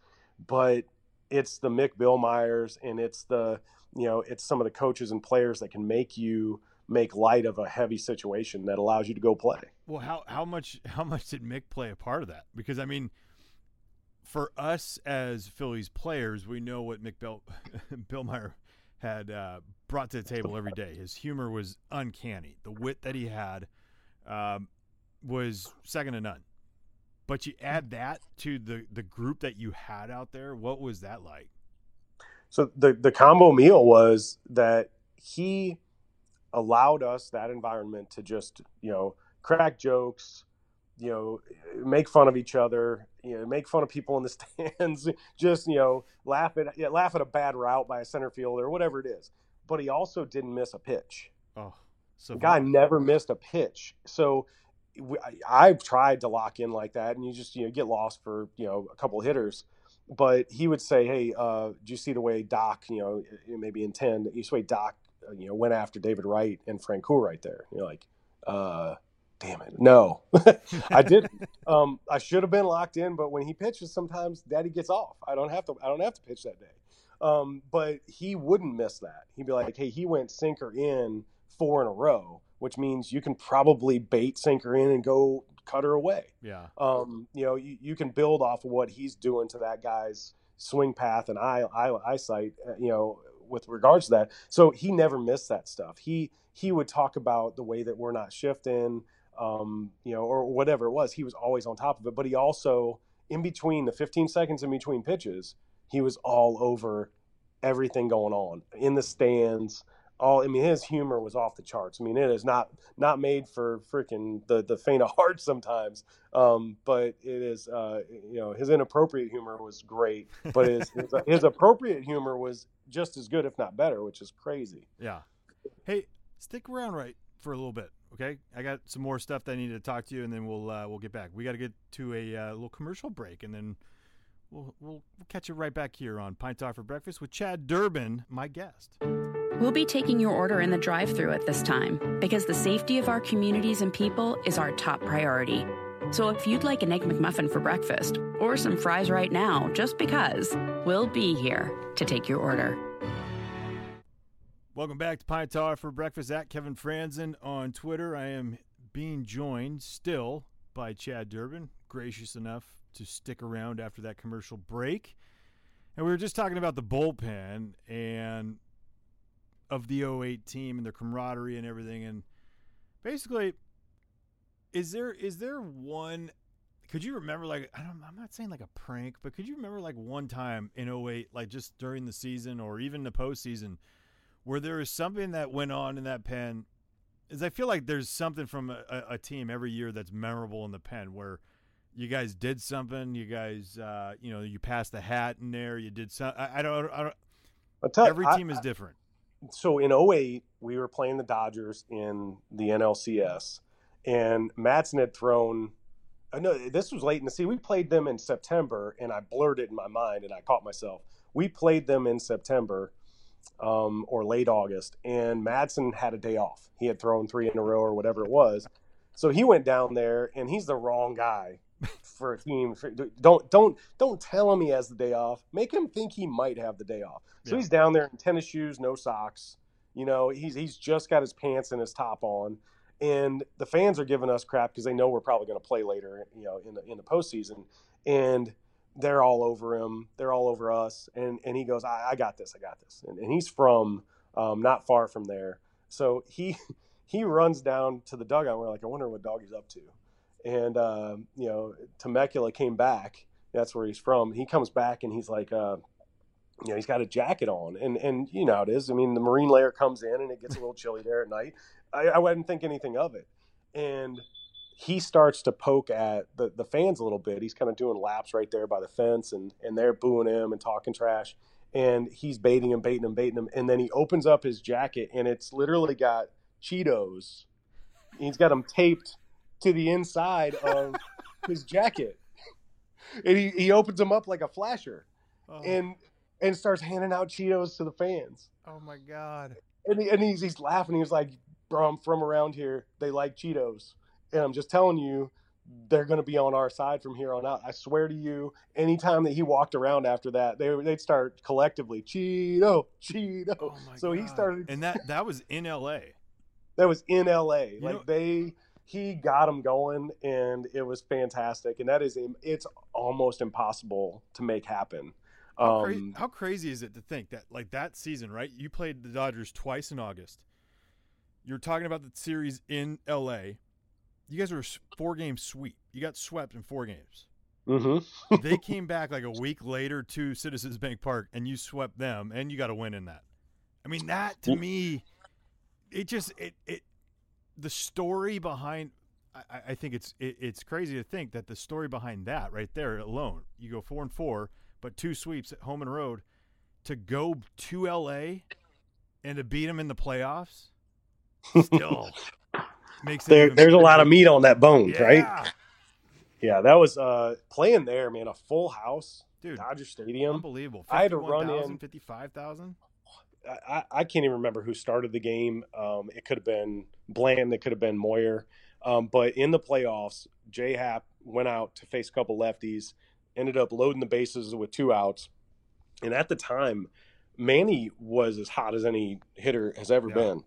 but it's the Mick Billmeyers and it's the you know it's some of the coaches and players that can make you make light of a heavy situation that allows you to go play. Well, how how much how much did Mick play a part of that? Because I mean, for us as Phillies players, we know what Mick Bill Billmeyer had uh, brought to the table every day. His humor was uncanny. The wit that he had um, was second to none. But you add that to the the group that you had out there. What was that like? So the the combo meal was that he allowed us that environment to just you know crack jokes, you know, make fun of each other, you know, make fun of people in the stands, just you know, laugh at yeah, laugh at a bad route by a center fielder or whatever it is. But he also didn't miss a pitch. Oh, so the guy never missed a pitch. So I've tried to lock in like that, and you just you know get lost for you know a couple hitters. But he would say, "Hey, uh, do you see the way Doc, you know, maybe in ten, you see the way Doc, uh, you know, went after David Wright and Francoeur right there." You're like, uh, "Damn it, no, I did. Um, I should have been locked in, but when he pitches, sometimes Daddy gets off. I don't have to. I don't have to pitch that day." Um, but he wouldn't miss that. He'd be like, "Hey, he went sinker in four in a row." which means you can probably bait sinker in and go cut her away. Yeah. Um, you know, you, you can build off of what he's doing to that guy's swing path and eye, eye eyesight. Uh, you know, with regards to that. So he never missed that stuff. He he would talk about the way that we're not shifting, um, you know, or whatever it was. He was always on top of it. But he also, in between the 15 seconds in between pitches, he was all over everything going on in the stands all I mean his humor was off the charts. I mean it is not not made for freaking the the faint of heart sometimes. Um, but it is uh, you know his inappropriate humor was great, but his, his, his appropriate humor was just as good if not better, which is crazy. Yeah. Hey, stick around right for a little bit, okay? I got some more stuff that I need to talk to you, and then we'll uh, we'll get back. We got to get to a uh, little commercial break, and then we'll, we'll we'll catch you right back here on Pine Tar for Breakfast with Chad Durbin, my guest. We'll be taking your order in the drive through at this time because the safety of our communities and people is our top priority. So if you'd like an Egg McMuffin for breakfast or some fries right now, just because, we'll be here to take your order. Welcome back to Pine Tar for breakfast at Kevin Frandsen on Twitter. I am being joined still by Chad Durbin, gracious enough to stick around after that commercial break. And we were just talking about the bullpen and of the 08 team and their camaraderie and everything. And basically, is there is there one? Could you remember like I don't I'm not saying like a prank, but could you remember like one time in 08, like just during the season or even the postseason, where there was something that went on in that pen? Is I feel like there's something from a, a team every year that's memorable in the pen where you guys did something. You guys, uh, you know, you passed the hat in there. You did some. I, I don't. I don't every team I, is different so in 08, we were playing the Dodgers in the NLCS, and Madson had thrown. I know this was late in the season. We played them in September, and I blurred it in my mind, and I caught myself. We played them in September um, or late August, and Madson had a day off. He had thrown three in a row or whatever it was, so he went down there, and he's the wrong guy for a team. Don't don't don't tell him he has the day off. Make him think he might have the day off. So yeah. he's down there in tennis shoes, no socks. You know, he's he's just got his pants and his top on, and the fans are giving us crap because they know we're probably going to play later. You know, in the in the postseason, and they're all over him. They're all over us, and and he goes, "I, I got this, I got this," and, and he's from um, not far from there. So he he runs down to the dugout. We're like, I wonder what dog he's up to and uh, you know Temecula came back. That's where he's from. He comes back and he's like, uh, you know, he's got a jacket on, and and you know how it is. I mean, the marine layer comes in and it gets a little chilly there at night. I, I wouldn't think anything of it, and he starts to poke at the, the fans a little bit. He's kind of doing laps right there by the fence, and and they're booing him and talking trash. And he's baiting him, baiting him, baiting him, and then he opens up his jacket, and it's literally got Cheetos. He's got them taped to the inside of his jacket. And he, he opens them up like a flasher oh. and and starts handing out Cheetos to the fans. Oh my God. And, he, and he's, he's laughing. He's like, Bro, I'm from around here. They like Cheetos. And I'm just telling you, they're going to be on our side from here on out. I swear to you, anytime that he walked around after that, they they'd start collectively Cheeto, Cheeto. Oh my so he started, and that that was in L.A. that was in L.A. like know- they he got them going, and it was fantastic. And that is it's almost impossible to make happen. How, Um, how crazy is it to think that like that season, right? You played the Dodgers twice in August. You're talking about the series in L.A. You guys were four game sweep. You got swept in four games. mhm. they came back like a week later to Citizens Bank Park, and you swept them, and you got a win in that. I mean, that to me, it just it it the story behind. I, I- think it's it, it's crazy to think that the story behind that right there alone, you go four and four, but two sweeps at home and road, to go to LA and to beat them in the playoffs, still makes it there, there's a lot of meat on that bone, right? Yeah. Yeah, that was uh playing there, man. A full house, Dude, Dodger Stadium. Unbelievable. I had to run 51,000, in- 55,000? I, I- I can't even remember who started the game. Um, it could have been Bland. that could have been Moyer. Um, but in the playoffs, J Hap went out to face a couple lefties, ended up loading the bases with two outs. And at the time, Manny was as hot as any hitter has ever Yeah. been.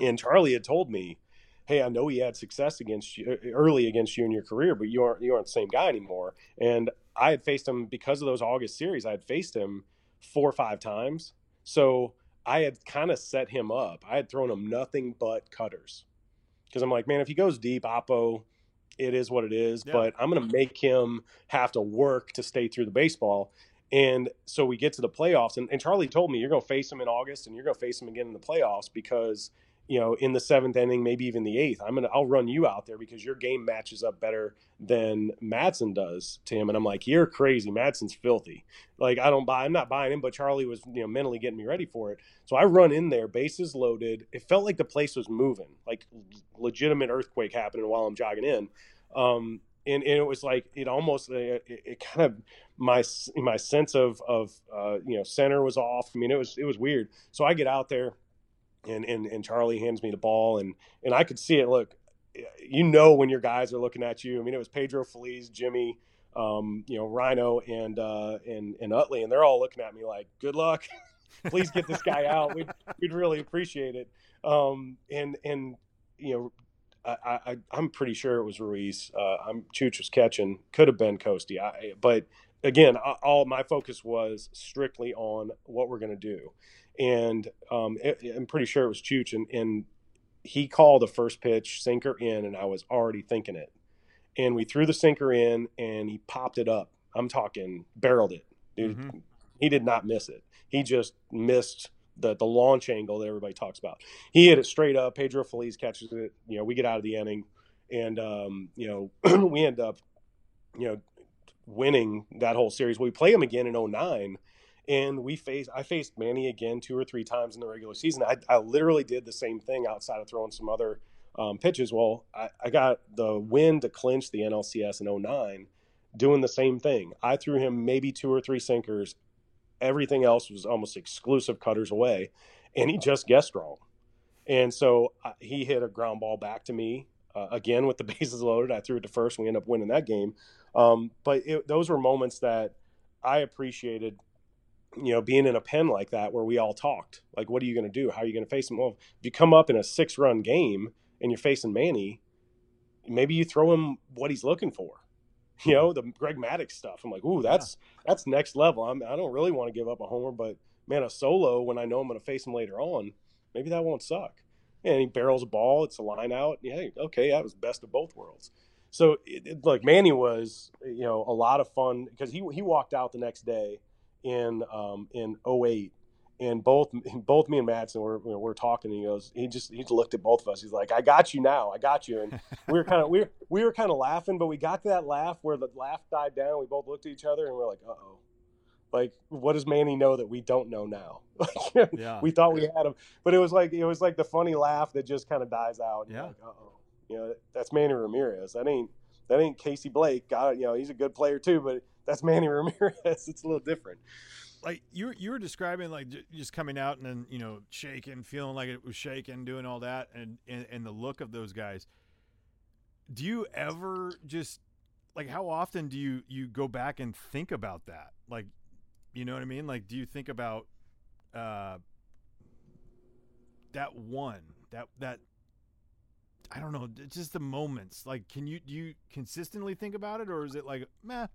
And Charlie had told me, "Hey, I know he had success against you early against you in your career, but you aren't you aren't the same guy anymore." And I had faced him because of those August series. I had faced him four or five times, so I had kind of set him up. I had thrown him nothing but cutters because I'm like, man, if he goes deep, Oppo, it is what it is. Yeah. But I'm going to make him have to work to stay through the baseball. And so we get to the playoffs, and, and Charlie told me you're going to face him in August, and you're going to face him again in the playoffs because you know in the seventh inning, maybe even the eighth, I'm gonna I'll run you out there because your game matches up better than Madson does to him. And I'm like, you're crazy. Madson's filthy. Like I don't buy. I'm not buying him, but Charlie was you know mentally getting me ready for it. So I run in there, bases loaded. It felt like the place was moving, like legitimate earthquake happening while I'm jogging in. Um, and, and it was like it almost uh, it, it kind of my my sense of of uh, you know center was off. I mean it was it was weird. So I get out there, and and and Charlie hands me the ball, and and I could see it. Look, you know when your guys are looking at you. I mean it was Pedro Feliz, Jimmy, um, you know Rhino, and uh, and and Utley, and they're all looking at me like, "Good luck." Please get this guy out. We'd, we'd really appreciate it. Um, and and you know, I, I I'm pretty sure it was Ruiz. Uh, I'm Chooch was catching. Could have been Coasty. I, but again, all my focus was strictly on what we're going to do, and um, it, I'm pretty sure it was Chooch, and, and he called the first pitch sinker in, and I was already thinking it, and we threw the sinker in, and he popped it up. I'm talking barreled it, dude. Mhm. He did not miss it. He just missed the the launch angle that everybody talks about. He hit it straight up. Pedro Feliz catches it. You know, we get out of the inning, and um, you know, we end up, you know, winning that whole series. We play him again in 09 and we face I faced Manny again two or three times in the regular season. I, I literally did the same thing outside of throwing some other um, pitches. Well, I, I got the win to clinch the NLCS in 09 doing the same thing. I threw him maybe two or three sinkers. Everything else was almost exclusive cutters away, and he just guessed wrong. And so uh, he hit a ground ball back to me uh, again with the bases loaded. I threw it to first. We end up winning that game. Um, but it, those were moments that I appreciated, you know, being in a pen like that where we all talked. Like, what are you going to do? How are you going to face him? Well, if you come up in a six run game and you're facing Manny, maybe you throw him what he's looking for. You know, the Greg Maddux stuff. I'm like, ooh, that's that's next level. I'm, I don't really want to give up a homer, but man, a solo when I know I'm going to face him later on, maybe that won't suck. And he barrels a ball. It's a line out. Yeah, okay, that was best of both worlds. So, it, it, like Manny was, you know, a lot of fun because he he walked out the next day in um, in 08 and both both me and Madson were we're talking. And he goes, he just he looked at both of us. He's like, "I got you now. I got you." And we were kind of we were, we were kind of laughing, but we got to that laugh where the laugh died down. We both looked at each other and we're like, "Uh oh." Like, what does Manny know that we don't know now? Yeah. we thought we had him, but it was like it was like the funny laugh that just kind of dies out. Yeah. Like, uh oh. You know, that's Manny Ramirez. That ain't that ain't Casey Blake. Got you know, he's a good player too, but that's Manny Ramirez. It's a little different. like you you were describing like just coming out and then you know shaking feeling like it was shaking doing all that and and, and the look of those guys do you ever just like how often do you you go back and think about that? Like, you know what I mean? Like, do you think about uh that one that that I don't know, just the moments. Like, can you do you consistently think about it, or is it like meh,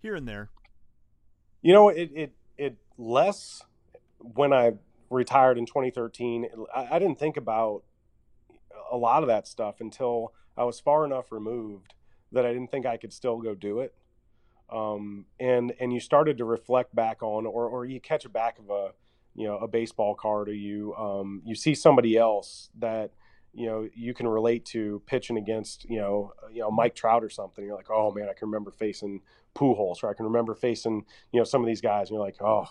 here and there? You know, it it it less when I retired in 2013. I, I didn't think about a lot of that stuff until I was far enough removed that I didn't think I could still go do it. Um, and and you started to reflect back on, or or you catch a back of a you know a baseball card, or you um, you see somebody else that you know you can relate to pitching against you know you know Mike Trout or something. You're like, oh man, I can remember facing Pujols, or I can remember facing you know some of these guys, and you're like, oh,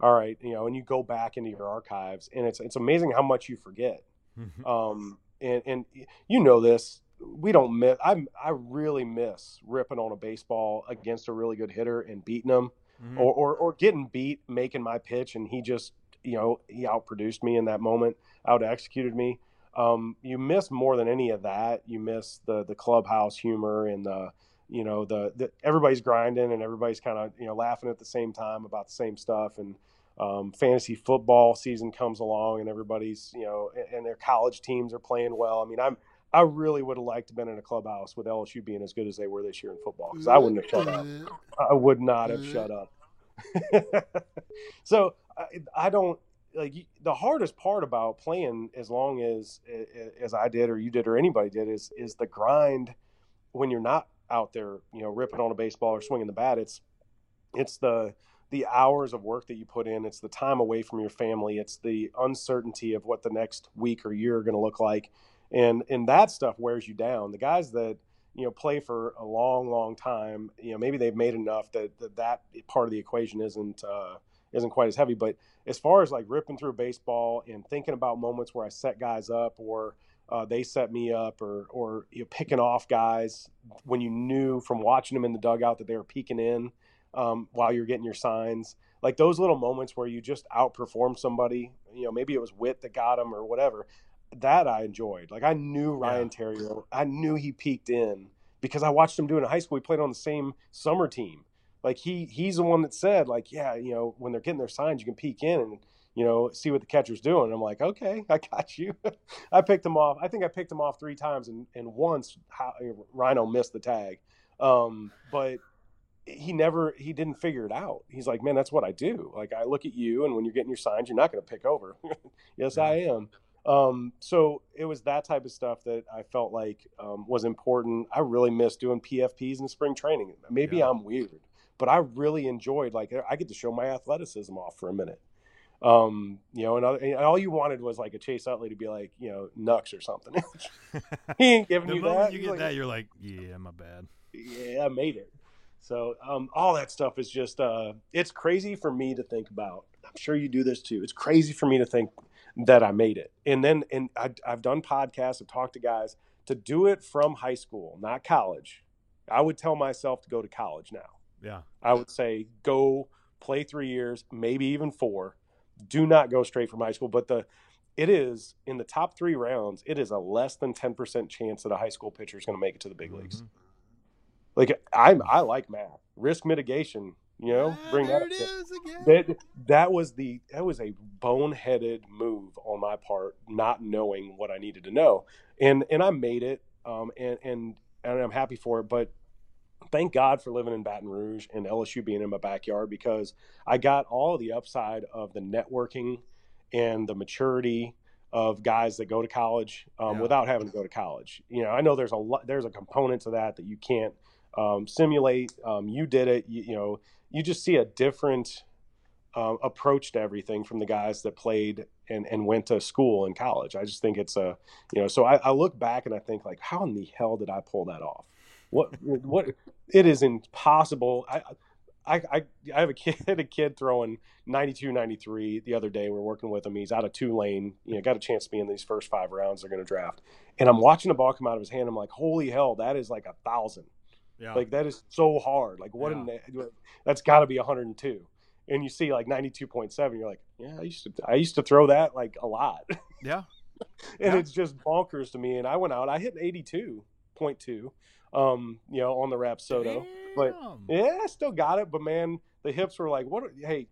all right, you know, and you go back into your archives, and it's it's amazing how much you forget. Mm-hmm. um, and and you know this we don't miss. I I really miss ripping on a baseball against a really good hitter and beating him, mm-hmm. or, or or getting beat making my pitch and he just you know he outproduced me in that moment, out executed me. Um, you miss more than any of that. You miss the the clubhouse humor and the you know the, the everybody's grinding and everybody's kind of you know laughing at the same time about the same stuff and um, fantasy football season comes along and everybody's you know and, and their college teams are playing well. I mean I'm I really would have liked to have been in a clubhouse with LSU being as good as they were this year in football because I wouldn't have shut up. I would not have shut up. so I, I, don't like the hardest part about playing as long as as I did or you did or anybody did is is the grind when you're not out there, you know, ripping on a baseball or swinging the bat. It's it's the the hours of work that you put in. It's the time away from your family. It's the uncertainty of what the next week or year are going to look like and and that stuff wears you down. The guys that you know play for a long, long time, you know, maybe they've made enough that that, that part of the equation isn't uh, isn't quite as heavy. But as far as like ripping through baseball and thinking about moments where I set guys up or uh, they set me up or or you know, picking off guys when you knew from watching them in the dugout that they were peeking in um, while you're getting your signs. Like those little moments where you just outperform somebody, you know, maybe it was wit that got them or whatever that I enjoyed. Like I knew Ryan yeah. Theriot. I knew he peaked in because I watched him do it in high school. He played on the same summer team. Like he he's the one that said like, yeah, you know, when they're getting their signs, you can peek in and you know see what the catcher's doing. And I'm like, okay, I got you. I picked him off. I think I picked him off three times, and and once how, Rhino missed the tag. Um, but he never he didn't figure it out. He's like, man, that's what I do. Like I look at you, and when you're getting your signs, you're not going to pick over. yes, I am. Um, so it was that type of stuff that I felt like um, was important. I really miss doing PFPs in spring training. Maybe yeah. I'm weird, but I really enjoyed like I get to show my athleticism off for a minute. Um, you know, and, other, and, all you wanted was like a Chase Utley to be like, you know, Nux or something. he ain't giving the you that. You get like, that, you're like, yeah, my bad. Yeah, I made it. So um, all that stuff is just uh, it's crazy for me to think about. I'm sure you do this too. It's crazy for me to think that I made it. And then, and I, I've done podcasts, I've talked to guys to do it from high school, not college. I would tell myself to go to college now. Yeah. I would say go play three years, maybe even four. Do not go straight from high school. But the it is in the top three rounds, it is a less than 10% chance that a high school pitcher is going to make it to the big mm-hmm. leagues. Like I'm I like math. Risk mitigation you know, ah, bring that. That that was the that was a boneheaded move on my part, not knowing what I needed to know, and and I made it, um, and and and I'm happy for it. But thank God for living in Baton Rouge and LSU being in my backyard because I got all the upside of the networking and the maturity of guys that go to college um, yeah. without having to go to college. You know, I know there's a lot, there's a component to that that you can't um, simulate. Um, you did it. You, you, know, you just see a different um, approach to everything from the guys that played and, and went to school and college. I just think it's a, you know, so I, I look back and I think like, how in the hell did I pull that off? What, what, it is impossible. I, I, I, I have a kid, a kid throwing 92, 93 the other day. We're working with him. He's out of Tulane, you know, got a chance to be in these first five rounds they're going to draft. And I'm watching the ball come out of his hand. I'm like, holy hell, that is like a thousand. Yeah. Like that is so hard. Like what yeah. in that's got to be 102. And you see like 92.7 you're like, yeah, I used to I used to throw that like a lot. Yeah. and yeah. it's just bonkers to me and I went out I hit 82.7 point two, um, you know, on the Rapsodo. But yeah, I still got it. But man, the hips were like, what? Hey,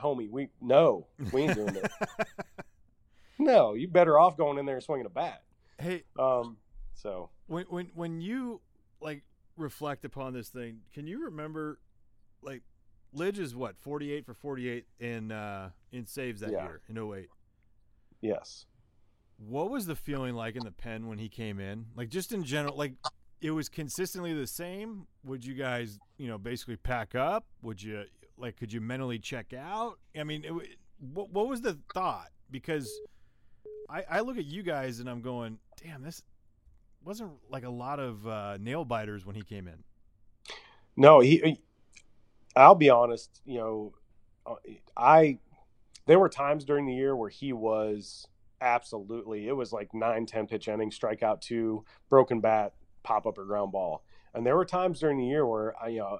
homie, we no, we ain't doing that. no, you better off going in there and swinging a bat. Hey, um, so when when when you like reflect upon this thing, can you remember like Lidge is what forty eight for forty eight in uh in saves that Yeah. year in 08. yes, What was the feeling like in the pen when he came in? Like just in general, like it was consistently the same. Would you guys, you know, basically pack up? Would you like? Could you mentally check out? I mean, it, what what was the thought? Because I I look at you guys and I'm going, damn, this wasn't like a lot of uh, nail biters when he came in. no, he. I'll be honest. You know, uh, I there were times during the year where he was absolutely. It was like nine, ten pitch innings, strikeout two, broken bat, pop up or ground ball. And there were times during the year where I, you know,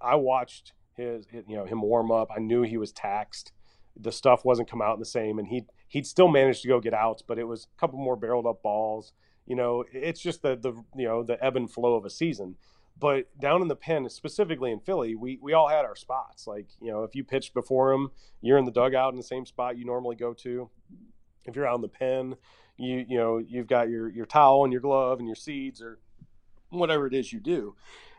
I watched his, you know, him warm up. I knew he was taxed. The stuff wasn't come out the same, and he he'd still managed to go get outs, but it was a couple more barreled up balls. You know, it's just the the you know the ebb and flow of a season. But down in the pen, specifically in Philly, we we all had our spots. Like you know, if you pitched before him, you're in the dugout in the same spot you normally go to. If you're out in the pen, you you know you've got your your towel and your glove and your seeds or whatever it is you do.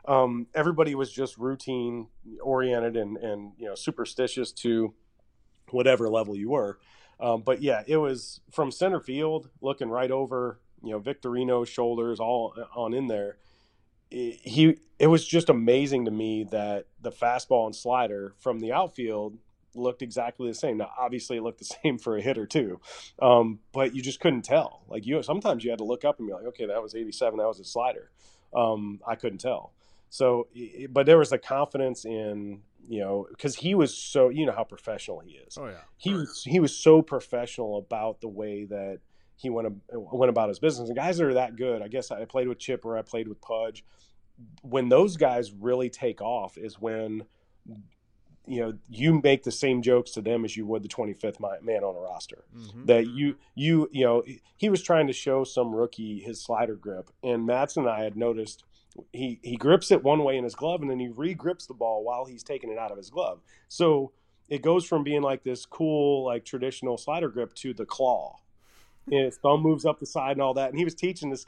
Um, everybody was just routine oriented and and you know superstitious to whatever level you were. Um, but yeah, it was from center field, looking right over you know Victorino's shoulders, all on in there. It- he it was just amazing to me that the fastball and slider from the outfield looked exactly the same. Now, obviously, it looked the same for a hitter too, um, but you just couldn't tell. Like you, sometimes you had to look up and be like, okay, that was 87, that was a slider. Um, I couldn't tell. So, but there was a confidence in you know because he was so you know how professional he is. Oh yeah, He was he was so professional about the way that he went went about his business. And guys that are that good, I guess I played with Chipper, I played with Pudge. When those guys really take off is when you know you make the same jokes to them as you would the 25th man on a roster. Mhm. that you you you know he was trying to show some rookie his slider grip and Madson and I had noticed he he grips it one way in his glove and then he re-grips the ball while he's taking it out of his glove. So it goes from being like this cool like traditional slider grip to the claw. And his thumb moves up the side and all that and he was teaching this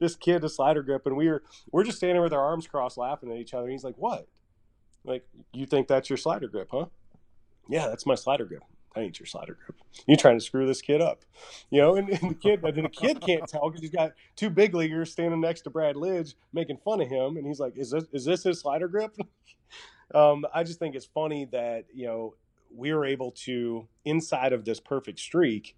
this kid a slider grip and we were we're just standing with our arms crossed laughing at each other and he's like what like you think that's your slider grip huh? Yeah that's my slider grip. That ain't your slider grip. You're trying to screw this kid up you know and, and the kid but then the kid can't tell because he's got two big leaguers standing next to brad lidge making fun of him and he's like is this is this his slider grip? Um, i just think it's funny that you know we were able to inside of this perfect streak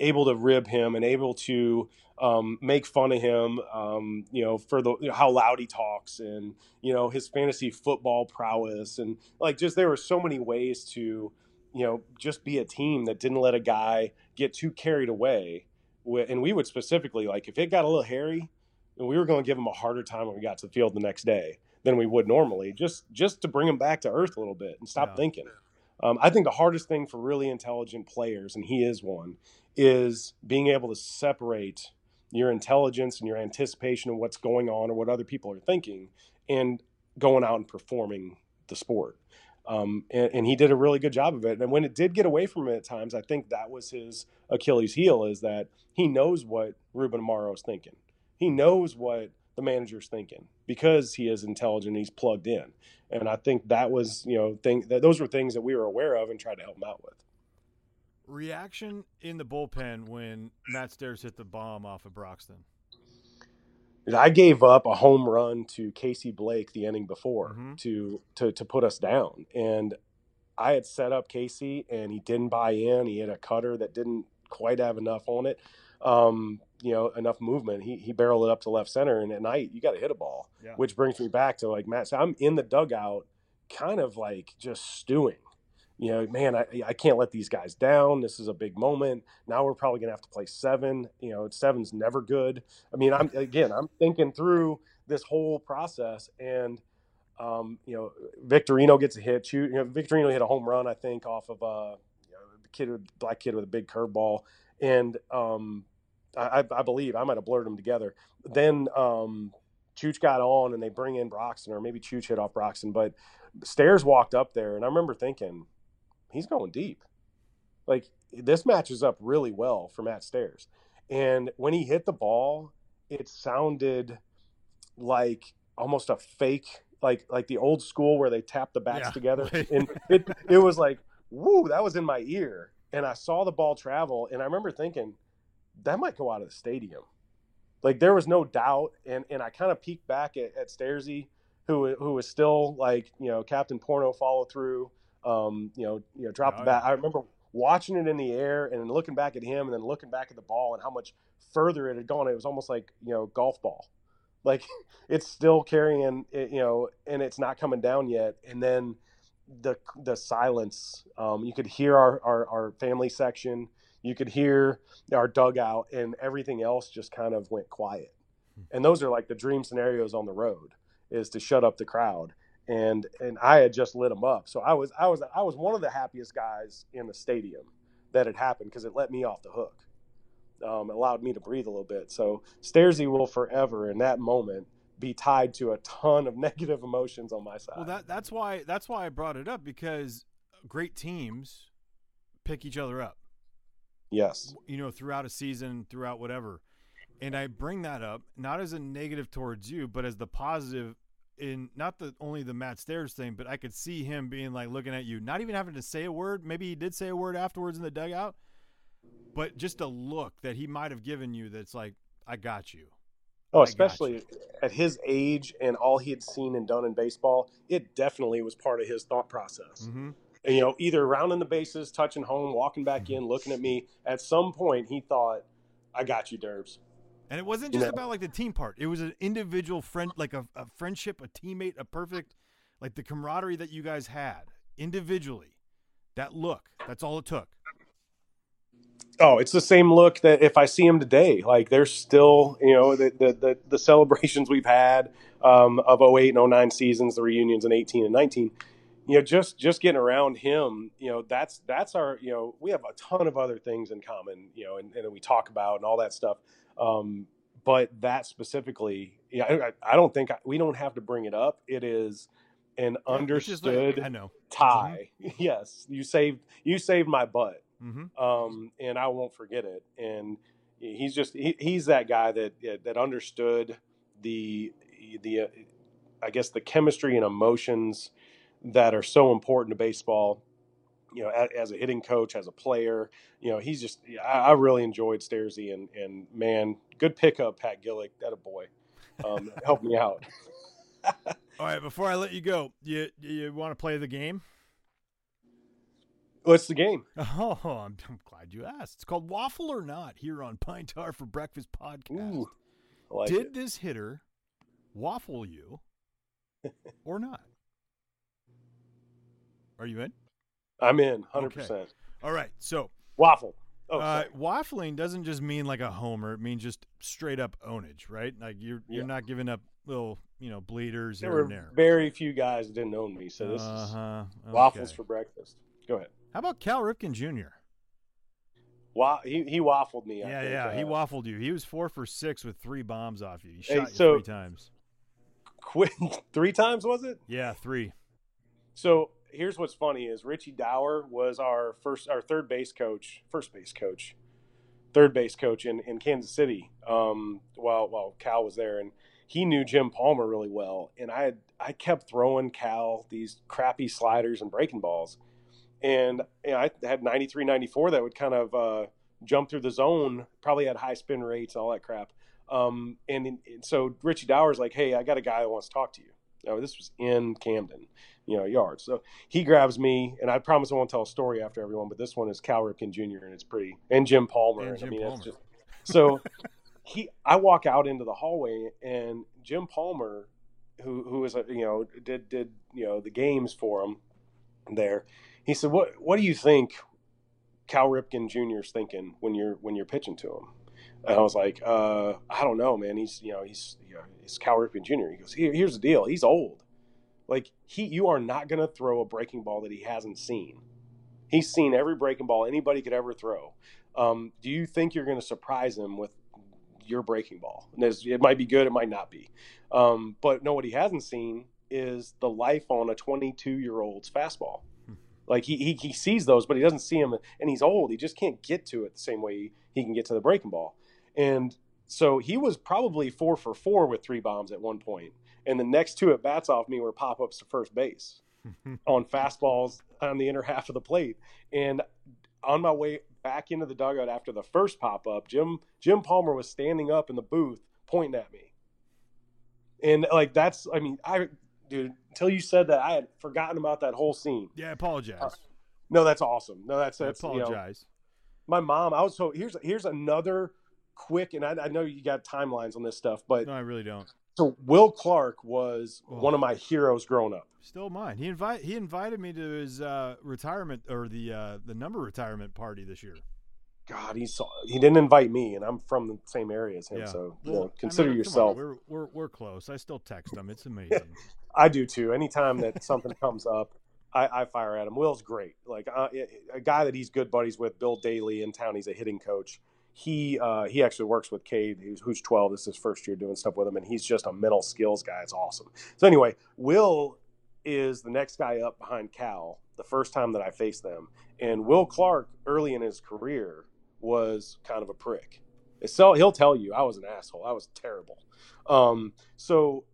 able to rib him and able to um, make fun of him, um, you know, for the you know, how loud he talks and you know his fantasy football prowess and like just there were so many ways to you know just be a team that didn't let a guy get too carried away. And we would specifically like if it got a little hairy, we were going to give him a harder time when we got to the field the next day than we would normally, just just to bring him back to earth a little bit and stop Yeah. thinking. Um, I think the hardest thing for really intelligent players, and he is one, is being able to separate your intelligence and your anticipation of what's going on or what other people are thinking and going out and performing the sport. Um, and, and he did a really good job of it. And when it did get away from him at times, I think that was his Achilles heel is that he knows what Ruben Amaro's thinking. He knows what the manager's thinking because he is intelligent. He's plugged in. And I think that was, you know, thing that those were things that we were aware of and tried to help him out with. Reaction in the bullpen when Matt Stairs hit the bomb off of Broxton. I gave up a home run to Casey Blake the inning before Mhm. to, to to put us down, and I had set up Casey, and he didn't buy in. He had a cutter that didn't quite have enough on it, um, you know, enough movement. He he barreled it up to left center, and at night you got to hit a ball, Yeah. which brings me back to like Matt. So I'm in the dugout, kind of like just stewing. You know, man, I, I can't let these guys down. This is a big moment. Now we're probably gonna have to play seven. You know, seven's never good. I mean, I'm again, I'm thinking through this whole process, and um, you know, Victorino gets a hit. You know, Victorino hit a home run, I think, off of a you know, kid, black kid with a big curveball, and um, I, I believe I might have blurred them together. Then um, Chooch got on, and they bring in Broxton, or maybe Chooch hit off Broxton, but Stairs walked up there, and I remember thinking, he's going deep. Like this matches up really well for Matt Stairs. And when he hit the ball, it sounded like almost a fake, like like the old school where they tap the bats Yeah. together. and it it was like, woo, that was in my ear. And I saw the ball travel, and I remember thinking, that might go out of the stadium. Like there was no doubt, and and I kind of peeked back at, at Stairsy, who who was still like you know Captain Porno follow through, um, you know you know drop Oh, the bat. I remember watching it in the air and looking back at him and then looking back at the ball and how much further it had gone. It was almost like you know golf ball, like it's still carrying it, you know, and it's not coming down yet. And then the the silence, um, you could hear our, our our family section, you could hear our dugout, and everything else just kind of went quiet. And those are like the dream scenarios on the road is to shut up the crowd and and I had just lit them up. So I was I was I was one of the happiest guys in the stadium that had happened because it let me off the hook. Um, allowed me to breathe a little bit. So Stairsy will forever in that moment be tied to a ton of negative emotions on my side. Well, that that's why that's why I brought it up because great teams pick each other up. yes. you know, throughout a season, throughout whatever. And I bring that up not as a negative towards you, but as the positive in not the only the Matt Stairs thing, but I could see him being like looking at you, not even having to say a word. Maybe he did say a word afterwards in the dugout, but just a look that he might have given you that's like, I got you. Oh, I especially at his age and all he had seen and done in baseball, it definitely was part of his thought process. Mm-hmm. And, you know, either rounding the bases, touching home, walking back in, looking at me. At some point, he thought, "I got you, Derbs." And it wasn't just know. about like the team part. It was an individual friend, like a, a friendship, a teammate, a perfect, like the camaraderie that you guys had individually. That look, that's all it took. Oh, it's the same look that if I see him today, like there's still, you know, the the the, the celebrations we've had um, of 08 and 09 seasons, the reunions in 18 and 19. You know, just just getting around him, you know, that's that's our, you know, we have a ton of other things in common, you know, and, and we talk about and all that stuff. Um, but that specifically, yeah, I, I don't think I, we don't have to bring it up. It is an it's like- understood I know. tie. Yes, you saved you saved my butt Mm-hmm. um, and I won't forget it. And he's just he, he's that guy that that understood the the uh, I guess the chemistry and emotions that are so important to baseball. You know, as, as a hitting coach, as a player, you know, he's just I, I really enjoyed Stairsy and and man, good pickup, Pat Gillick. That a boy, um, helped me out. All right, before I let you go, you you want to play the game? What's the game? Oh, I'm, I'm glad you asked. It's called Waffle or Not here on Pine Tar for Breakfast podcast. Ooh, like Did it. this hitter waffle you or not? Are you in? I'm in, hundred Okay. percent. All right. So, Waffle. Oh, uh, waffling doesn't just mean like a homer. It means just straight up ownage, right? Like you're you're not giving up little, you know, bleeders there here were and there. very few guys that didn't own me, so this is uh-huh. waffles okay. for breakfast. Go ahead. How about Cal Ripken Jr.? Wa- he he waffled me. I Yeah, think, yeah, he uh, waffled you. He was four for six with three bombs off you. He Hey, shot you so- three times. quit three times. Was it? Yeah, three. So here's what's funny: is Richie Dauer was our first, our third base coach, first base coach, third base coach in, in Kansas City. Um, while while Cal was there, and he knew Jim Palmer really well. And I had I kept throwing Cal these crappy sliders and breaking balls, and you know, I had 93, 94 that would kind of uh, jump through the zone. Probably had high spin rates, all that crap. Um, and, and so Richie Dauer's like, "Hey, I got a guy who wants to talk to you." Now this was in Camden, you know, yards. So he grabs me, and I promise I won't tell a story after everyone, but this one is Cal Ripken Jr. and it's pretty, and Jim Palmer. And and Jim I mean, Palmer. just so he. I walk out into the hallway, and Jim Palmer, who who is a you know did did you know the games for him there. He said, "What what do you think Cal Ripken Jr. is thinking when you're when you're pitching to him?" And I was like, uh, "I don't know, man. He's you know he's you know, he's Cal Ripken Jr." He goes, Here, "Here's the deal. He's old. Like he, you are not going to throw a breaking ball that he hasn't seen. He's seen every breaking ball anybody could ever throw. Um, do you think you're going to surprise him with your breaking ball. And it might be good, it might not be. Um, but no, what he hasn't seen is the life on a 22 year old's fastball. Hmm. Like he, he he sees those, but he doesn't see them, and he's old. He just can't get to it the same way he can get to the breaking ball. And so he was probably four for four with three bombs at one point, and the next two at bats off me were pop ups to first base on fastballs on the inner half of the plate. And on my way back into the dugout after the first pop up, Jim Jim Palmer was standing up in the booth pointing at me. And like that's I mean, I dude, until you said that I had forgotten about that whole scene. Yeah, I apologize. Uh, no, that's awesome. No, that's that's I apologize. You know, my mom, I was so here's here's another quick and I, I know you got timelines on this stuff, but No, I really don't. So Will Clark was oh. one of my heroes growing up. Still mine. He invite he invited me to his uh, retirement or the uh, the number retirement party this year. God, he saw he didn't invite me, and I'm from the same area as him. Yeah. So well, you know, consider I mean, yourself. We're, we're we're close. I still text him. It's amazing. I do too. Anytime that something comes up, I, I, fire at him. Will's great. Like uh, a guy that he's good buddies with, Bill Daly in town. He's a hitting coach he uh, he actually works with Cade, who's, who's 12. This is his first year doing stuff with him, and he's just a mental skills guy. It's awesome. So anyway, Will is the next guy up behind Cal. The first time that I faced them, and Will Clark early in his career was kind of a prick. So he'll tell you I was an asshole. I was terrible. Um, so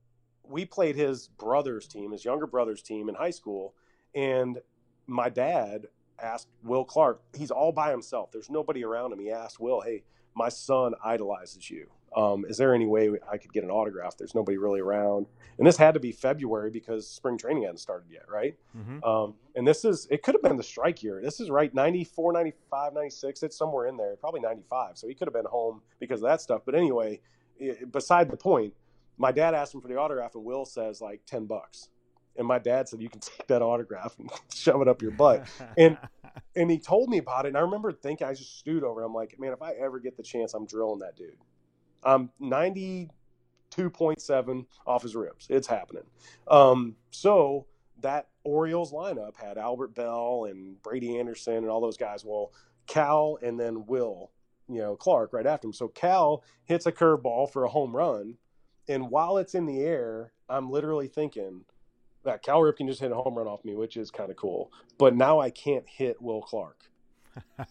we played his brother's team, his younger brother's team in high school, and my dad asked Will Clark, he's all by himself. There's nobody around him. He asked Will, hey, my son idolizes you. Um, is there any way I could get an autograph? There's nobody really around. And this had to be February because spring training hadn't started yet, right? Mm-hmm. Um, and this is, it could have been the strike year. This is right 94, 95, 96. It's somewhere in there, probably 95. So he could have been home because of that stuff. But anyway, it, beside the point, my dad asked him for the autograph, and Will says like 10 bucks and my dad said you can take that autograph and shove it up your butt. And and he told me about it. And i remember thinking i just stewed over it. i'm like man if i ever get the chance i'm drilling that dude. I'm 92.7 off his ribs it's happening. Um, so that orioles lineup had albert Belle and brady anderson and all those guys. Well cal and then will you know clark right after him. So cal hits a curveball for a home run. And while it's in the air i'm literally thinking that Cal Ripken just hit a home run off me, which is kind of cool. But now I can't hit Will Clark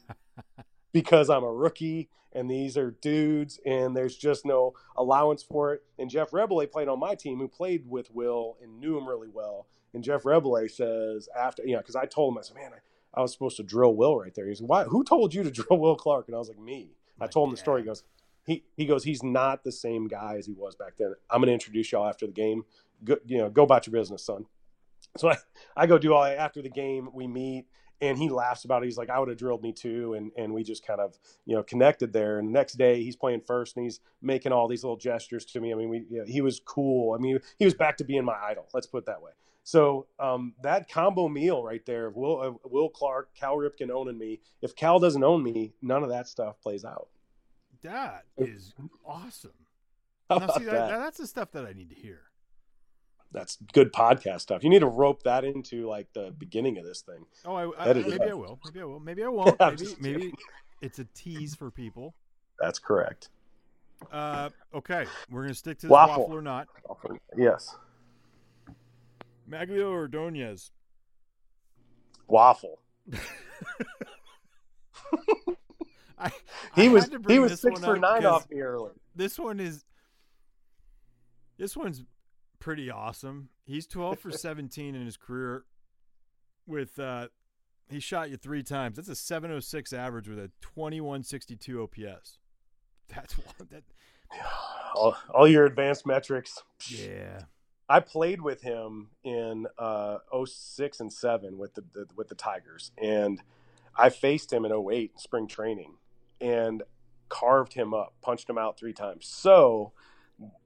because I'm a rookie and these are dudes and there's just no allowance for it. And Jeff Reboulet played on my team who played with Will and knew him really well. And Jeff Reboulet says after, you know, because I told him, I said, man, I, I, was supposed to drill Will right there. He's why? Who told you to drill Will Clark? And I was like, me. I told him the story. He goes, he, he goes, he's not the same guy as he was back then. I'm going to introduce y'all after the game go, you know, go about your business, son. So I, I go do all after the game. We meet, and he laughs about it. He's like, I would have drilled me too, and and we just kind of you know connected there. And the next day, he's playing first, and he's making all these little gestures to me. I mean, we you know, he was cool. I mean, he was back to being my idol. Let's put it that way. So um, that combo meal right there of Will uh, Will Clark, Cal Ripken owning me. If Cal doesn't own me, none of that stuff plays out. That is awesome. Now, see, that, that? that's the stuff that I need to hear that's good podcast stuff. You need to rope that into like the beginning of this thing. Oh, I, I maybe I will. Maybe I will. Maybe I won't. maybe, maybe it's a tease for people. That's correct. Uh, okay, we're gonna stick to this waffle, waffle or not. Waffle. Yes. Magglio Ordonez? Waffle. I, he I was he was six for nine off me early. This one is this one's pretty awesome. He's 12 for 17 in his career with uh he shot you 3 times. That's a 706 average with a 2162 OPS. That's one that all, all your advanced metrics. Yeah. I played with him in uh 06 and 7 with the, the with the Tigers and I faced him in 08 spring training and carved him up, punched him out 3 times. So,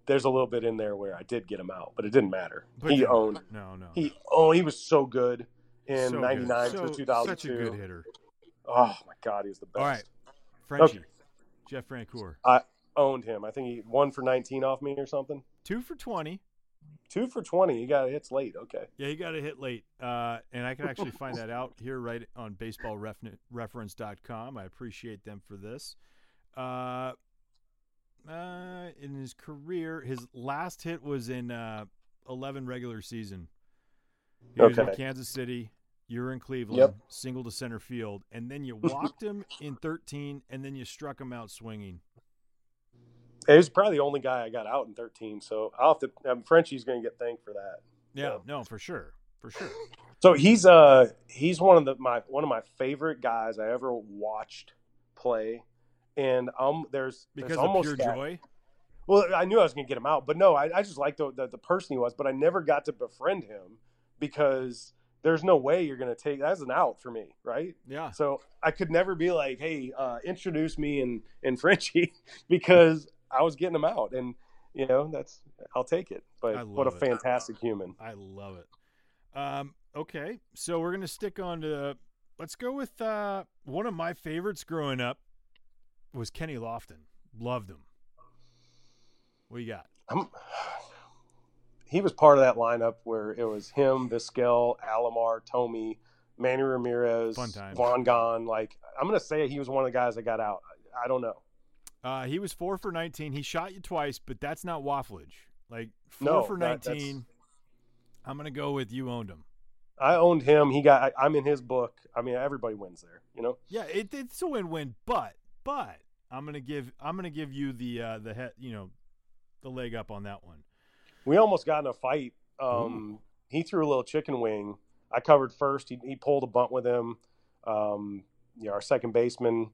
there's a little bit in there where I did get him out, but it didn't matter. But he owned. No, no. He oh, he was so good in '99 so to 2002. Such a good hitter. Oh my God, he's the best. All right, Frenchie, okay. Jeff Francoeur. I owned him. I think he won for 19 off me or something. Two for 20. Two for 20. He got hits late. Okay. Yeah, he got a hit late. Uh, and I can actually find that out here right on baseballreference.com. I appreciate them for this. Uh, Uh, in his career, his last hit was in uh, 11 regular season. He was in Kansas City. You were in Cleveland, Yep. single to center field, and then you walked him in 13, and then you struck him out swinging. He was probably the only guy I got out in 13. So I'll have to. Um, Frenchie's going to get thanked for that. Yeah, Yeah. no, for sure, for sure. So he's uh he's one of the my one of my favorite guys I ever watched play, and um there's Because there's of almost pure that- joy. Well, I knew I was going to get him out, but no, I, I just liked the, the the person he was, but I never got to befriend him because there's no way you're going to take that's an out for me, right? Yeah, So I could never be like, hey, uh, introduce me and and Frenchie because I was getting him out, and you know that's I'll take it. But what a it. fantastic human. I love it. Um, okay, so we're gonna stick on to. Let's go with uh, one of my favorites growing up was Kenny Lofton. Loved him. What you got? I'm, he was part of that lineup where it was him, Vizquel, Alomar, Thome, Manny Ramirez. Von Gone. Like I'm gonna say he was one of the guys that got out. I, I don't know. Uh, he was four for nineteen. He shot you twice, but that's not wafflage. Like four No, for that- nineteen. I'm gonna go with you owned him. I owned him. He got. I, I'm in his book. I mean, everybody wins there. You know. Yeah, it, it's a win-win, but but I'm gonna give I'm gonna give you the uh, the head you know the leg up on that one. We almost got in a fight. Um, he threw a little chicken wing. I covered first. He, he pulled a bunt with him. Um, you know, our second baseman,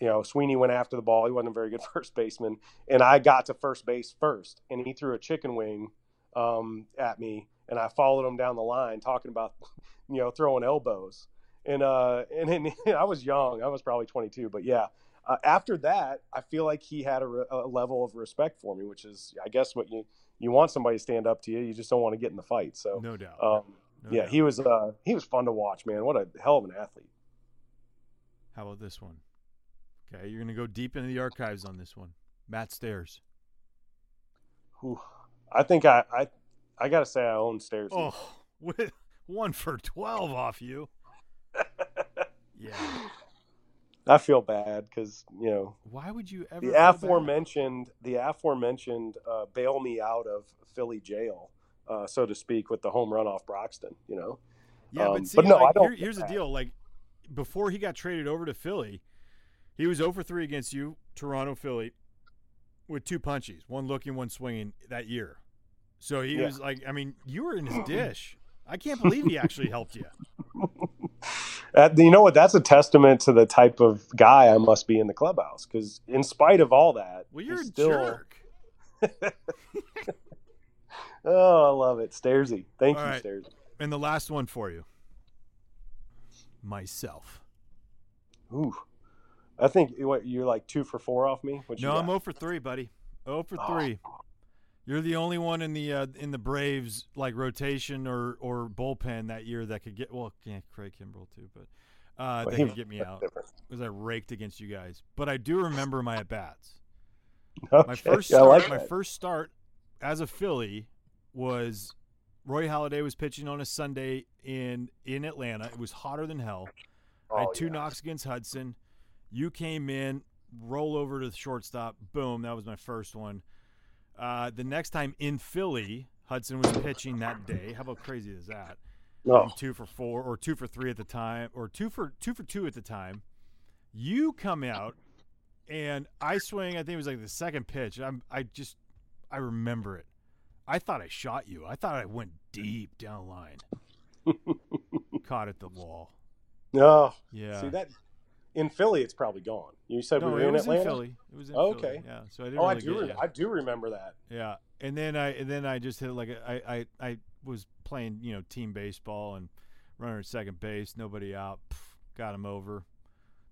you know, Sweeney went after the ball. He wasn't a very good first baseman, and I got to first base first, and he threw a chicken wing um, at me, and I followed him down the line, talking about, you know, throwing elbows, and uh, and then I was young. I was probably 22, but yeah. Uh, after that, I feel like he had a, re- a level of respect for me, which is, I guess, what you you want somebody to stand up to you. You just don't want to get in the fight. So, No doubt. um, No yeah, doubt. he was uh, he was fun to watch, man. What a hell of an athlete. How about this one? Okay, you're gonna go deep into the archives on this one. Matt Stairs. Whew. I think I I, I got to say I own Stairs. Oh, with one for twelve off you. Yeah. I feel bad because you know Why would you ever? the feel bad? aforementioned the aforementioned uh, bail me out of Philly jail, uh, so to speak, with the home run off Broxton. You know, Yeah, Um, but see, but no, I don't here- here's the deal. Like before he got traded over to Philly, he was 0 for 3 against you, Toronto, Philly, with two punchies, one looking, one swinging that year. So he Yeah. was like, I mean, you were in his dish. I can't believe he actually helped you. Uh, you know what? That's a testament to the type of guy I must be in the clubhouse. Because in spite of all that, Well, you're a still. jerk. Oh, I love it, Stairsy. Thank All you, right. Stairsy. And the last one for you. Myself. Ooh, I think what you're like two for four off me. What No. I'm 0 for 3, buddy. 0 for Oh. 3. You're the only one in the uh, in the Braves like rotation or or bullpen that year that could get well, yeah, Craig Kimbrel too, but uh, Well, that could get me out because I raked against you guys. But I do remember my at bats. Okay. My first I start, like my first start as a Philly was Roy Halladay was pitching on a Sunday in in Atlanta. It was hotter than hell. I had two yeah. knocks against Hudson. You came in, roll over to the shortstop. Boom, that was my first one. Uh, the next time in Philly, Hudson was pitching that day. How about crazy is that? Oh, two for four or two for three at the time or two for two for two at the time. You come out and I swing. I think it was like the second pitch. I'm I just I remember it. I thought I shot you. I thought I went deep down the line. Caught at the wall. no. Yeah. See that in Philly, it's probably gone. You said no, we were it in was Atlanta. in Philly. It was in Oh, Philly. okay. Yeah. So I didn't Oh, I do. get. I do remember that. Yeah, and then I and then I just hit like a, I, I I was playing you know team baseball and running at second base, nobody out, Pff, got him over.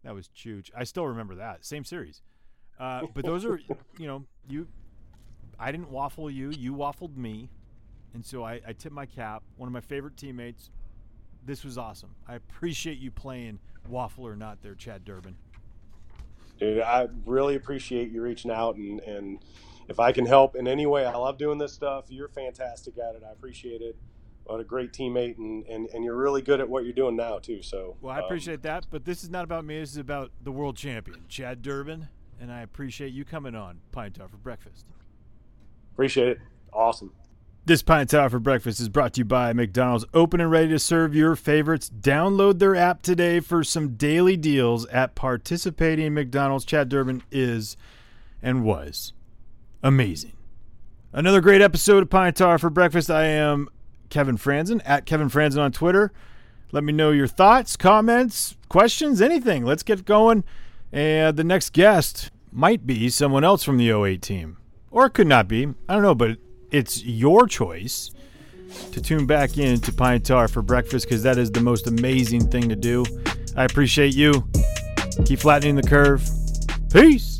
That was huge. I still remember that same series. Uh, but those are you know you. I didn't waffle you. You waffled me, and so I, I tip my cap. One of my favorite teammates. This was awesome. I appreciate you playing waffle or not there, Chad Durbin. Dude, I really appreciate you reaching out and, and if I can help in any way, I love doing this stuff. You're fantastic at it. I appreciate it. What a great teammate and, and, and you're really good at what you're doing now too. So Well, I um, appreciate that, but this is not about me. This is about the world champion, Chad Durbin, and I appreciate you coming on Pine Tar for breakfast. Appreciate it. Awesome. This Pine Tar for Breakfast is brought to you by McDonald's. Open and ready to serve your favorites. Download their app today for some daily deals at participating McDonald's. Chad Durbin is and was amazing. Another great episode of Pine Tar for Breakfast. I am Kevin Frandsen at Kevin Frandsen on Twitter. Let me know your thoughts, comments, questions, anything. Let's get going. And the next guest might be someone else from the 08 team, or it could not be. I don't know, but it's your choice to tune back in to Pine Tar for breakfast because that is the most amazing thing to do. I appreciate you. Keep flattening the curve. Peace.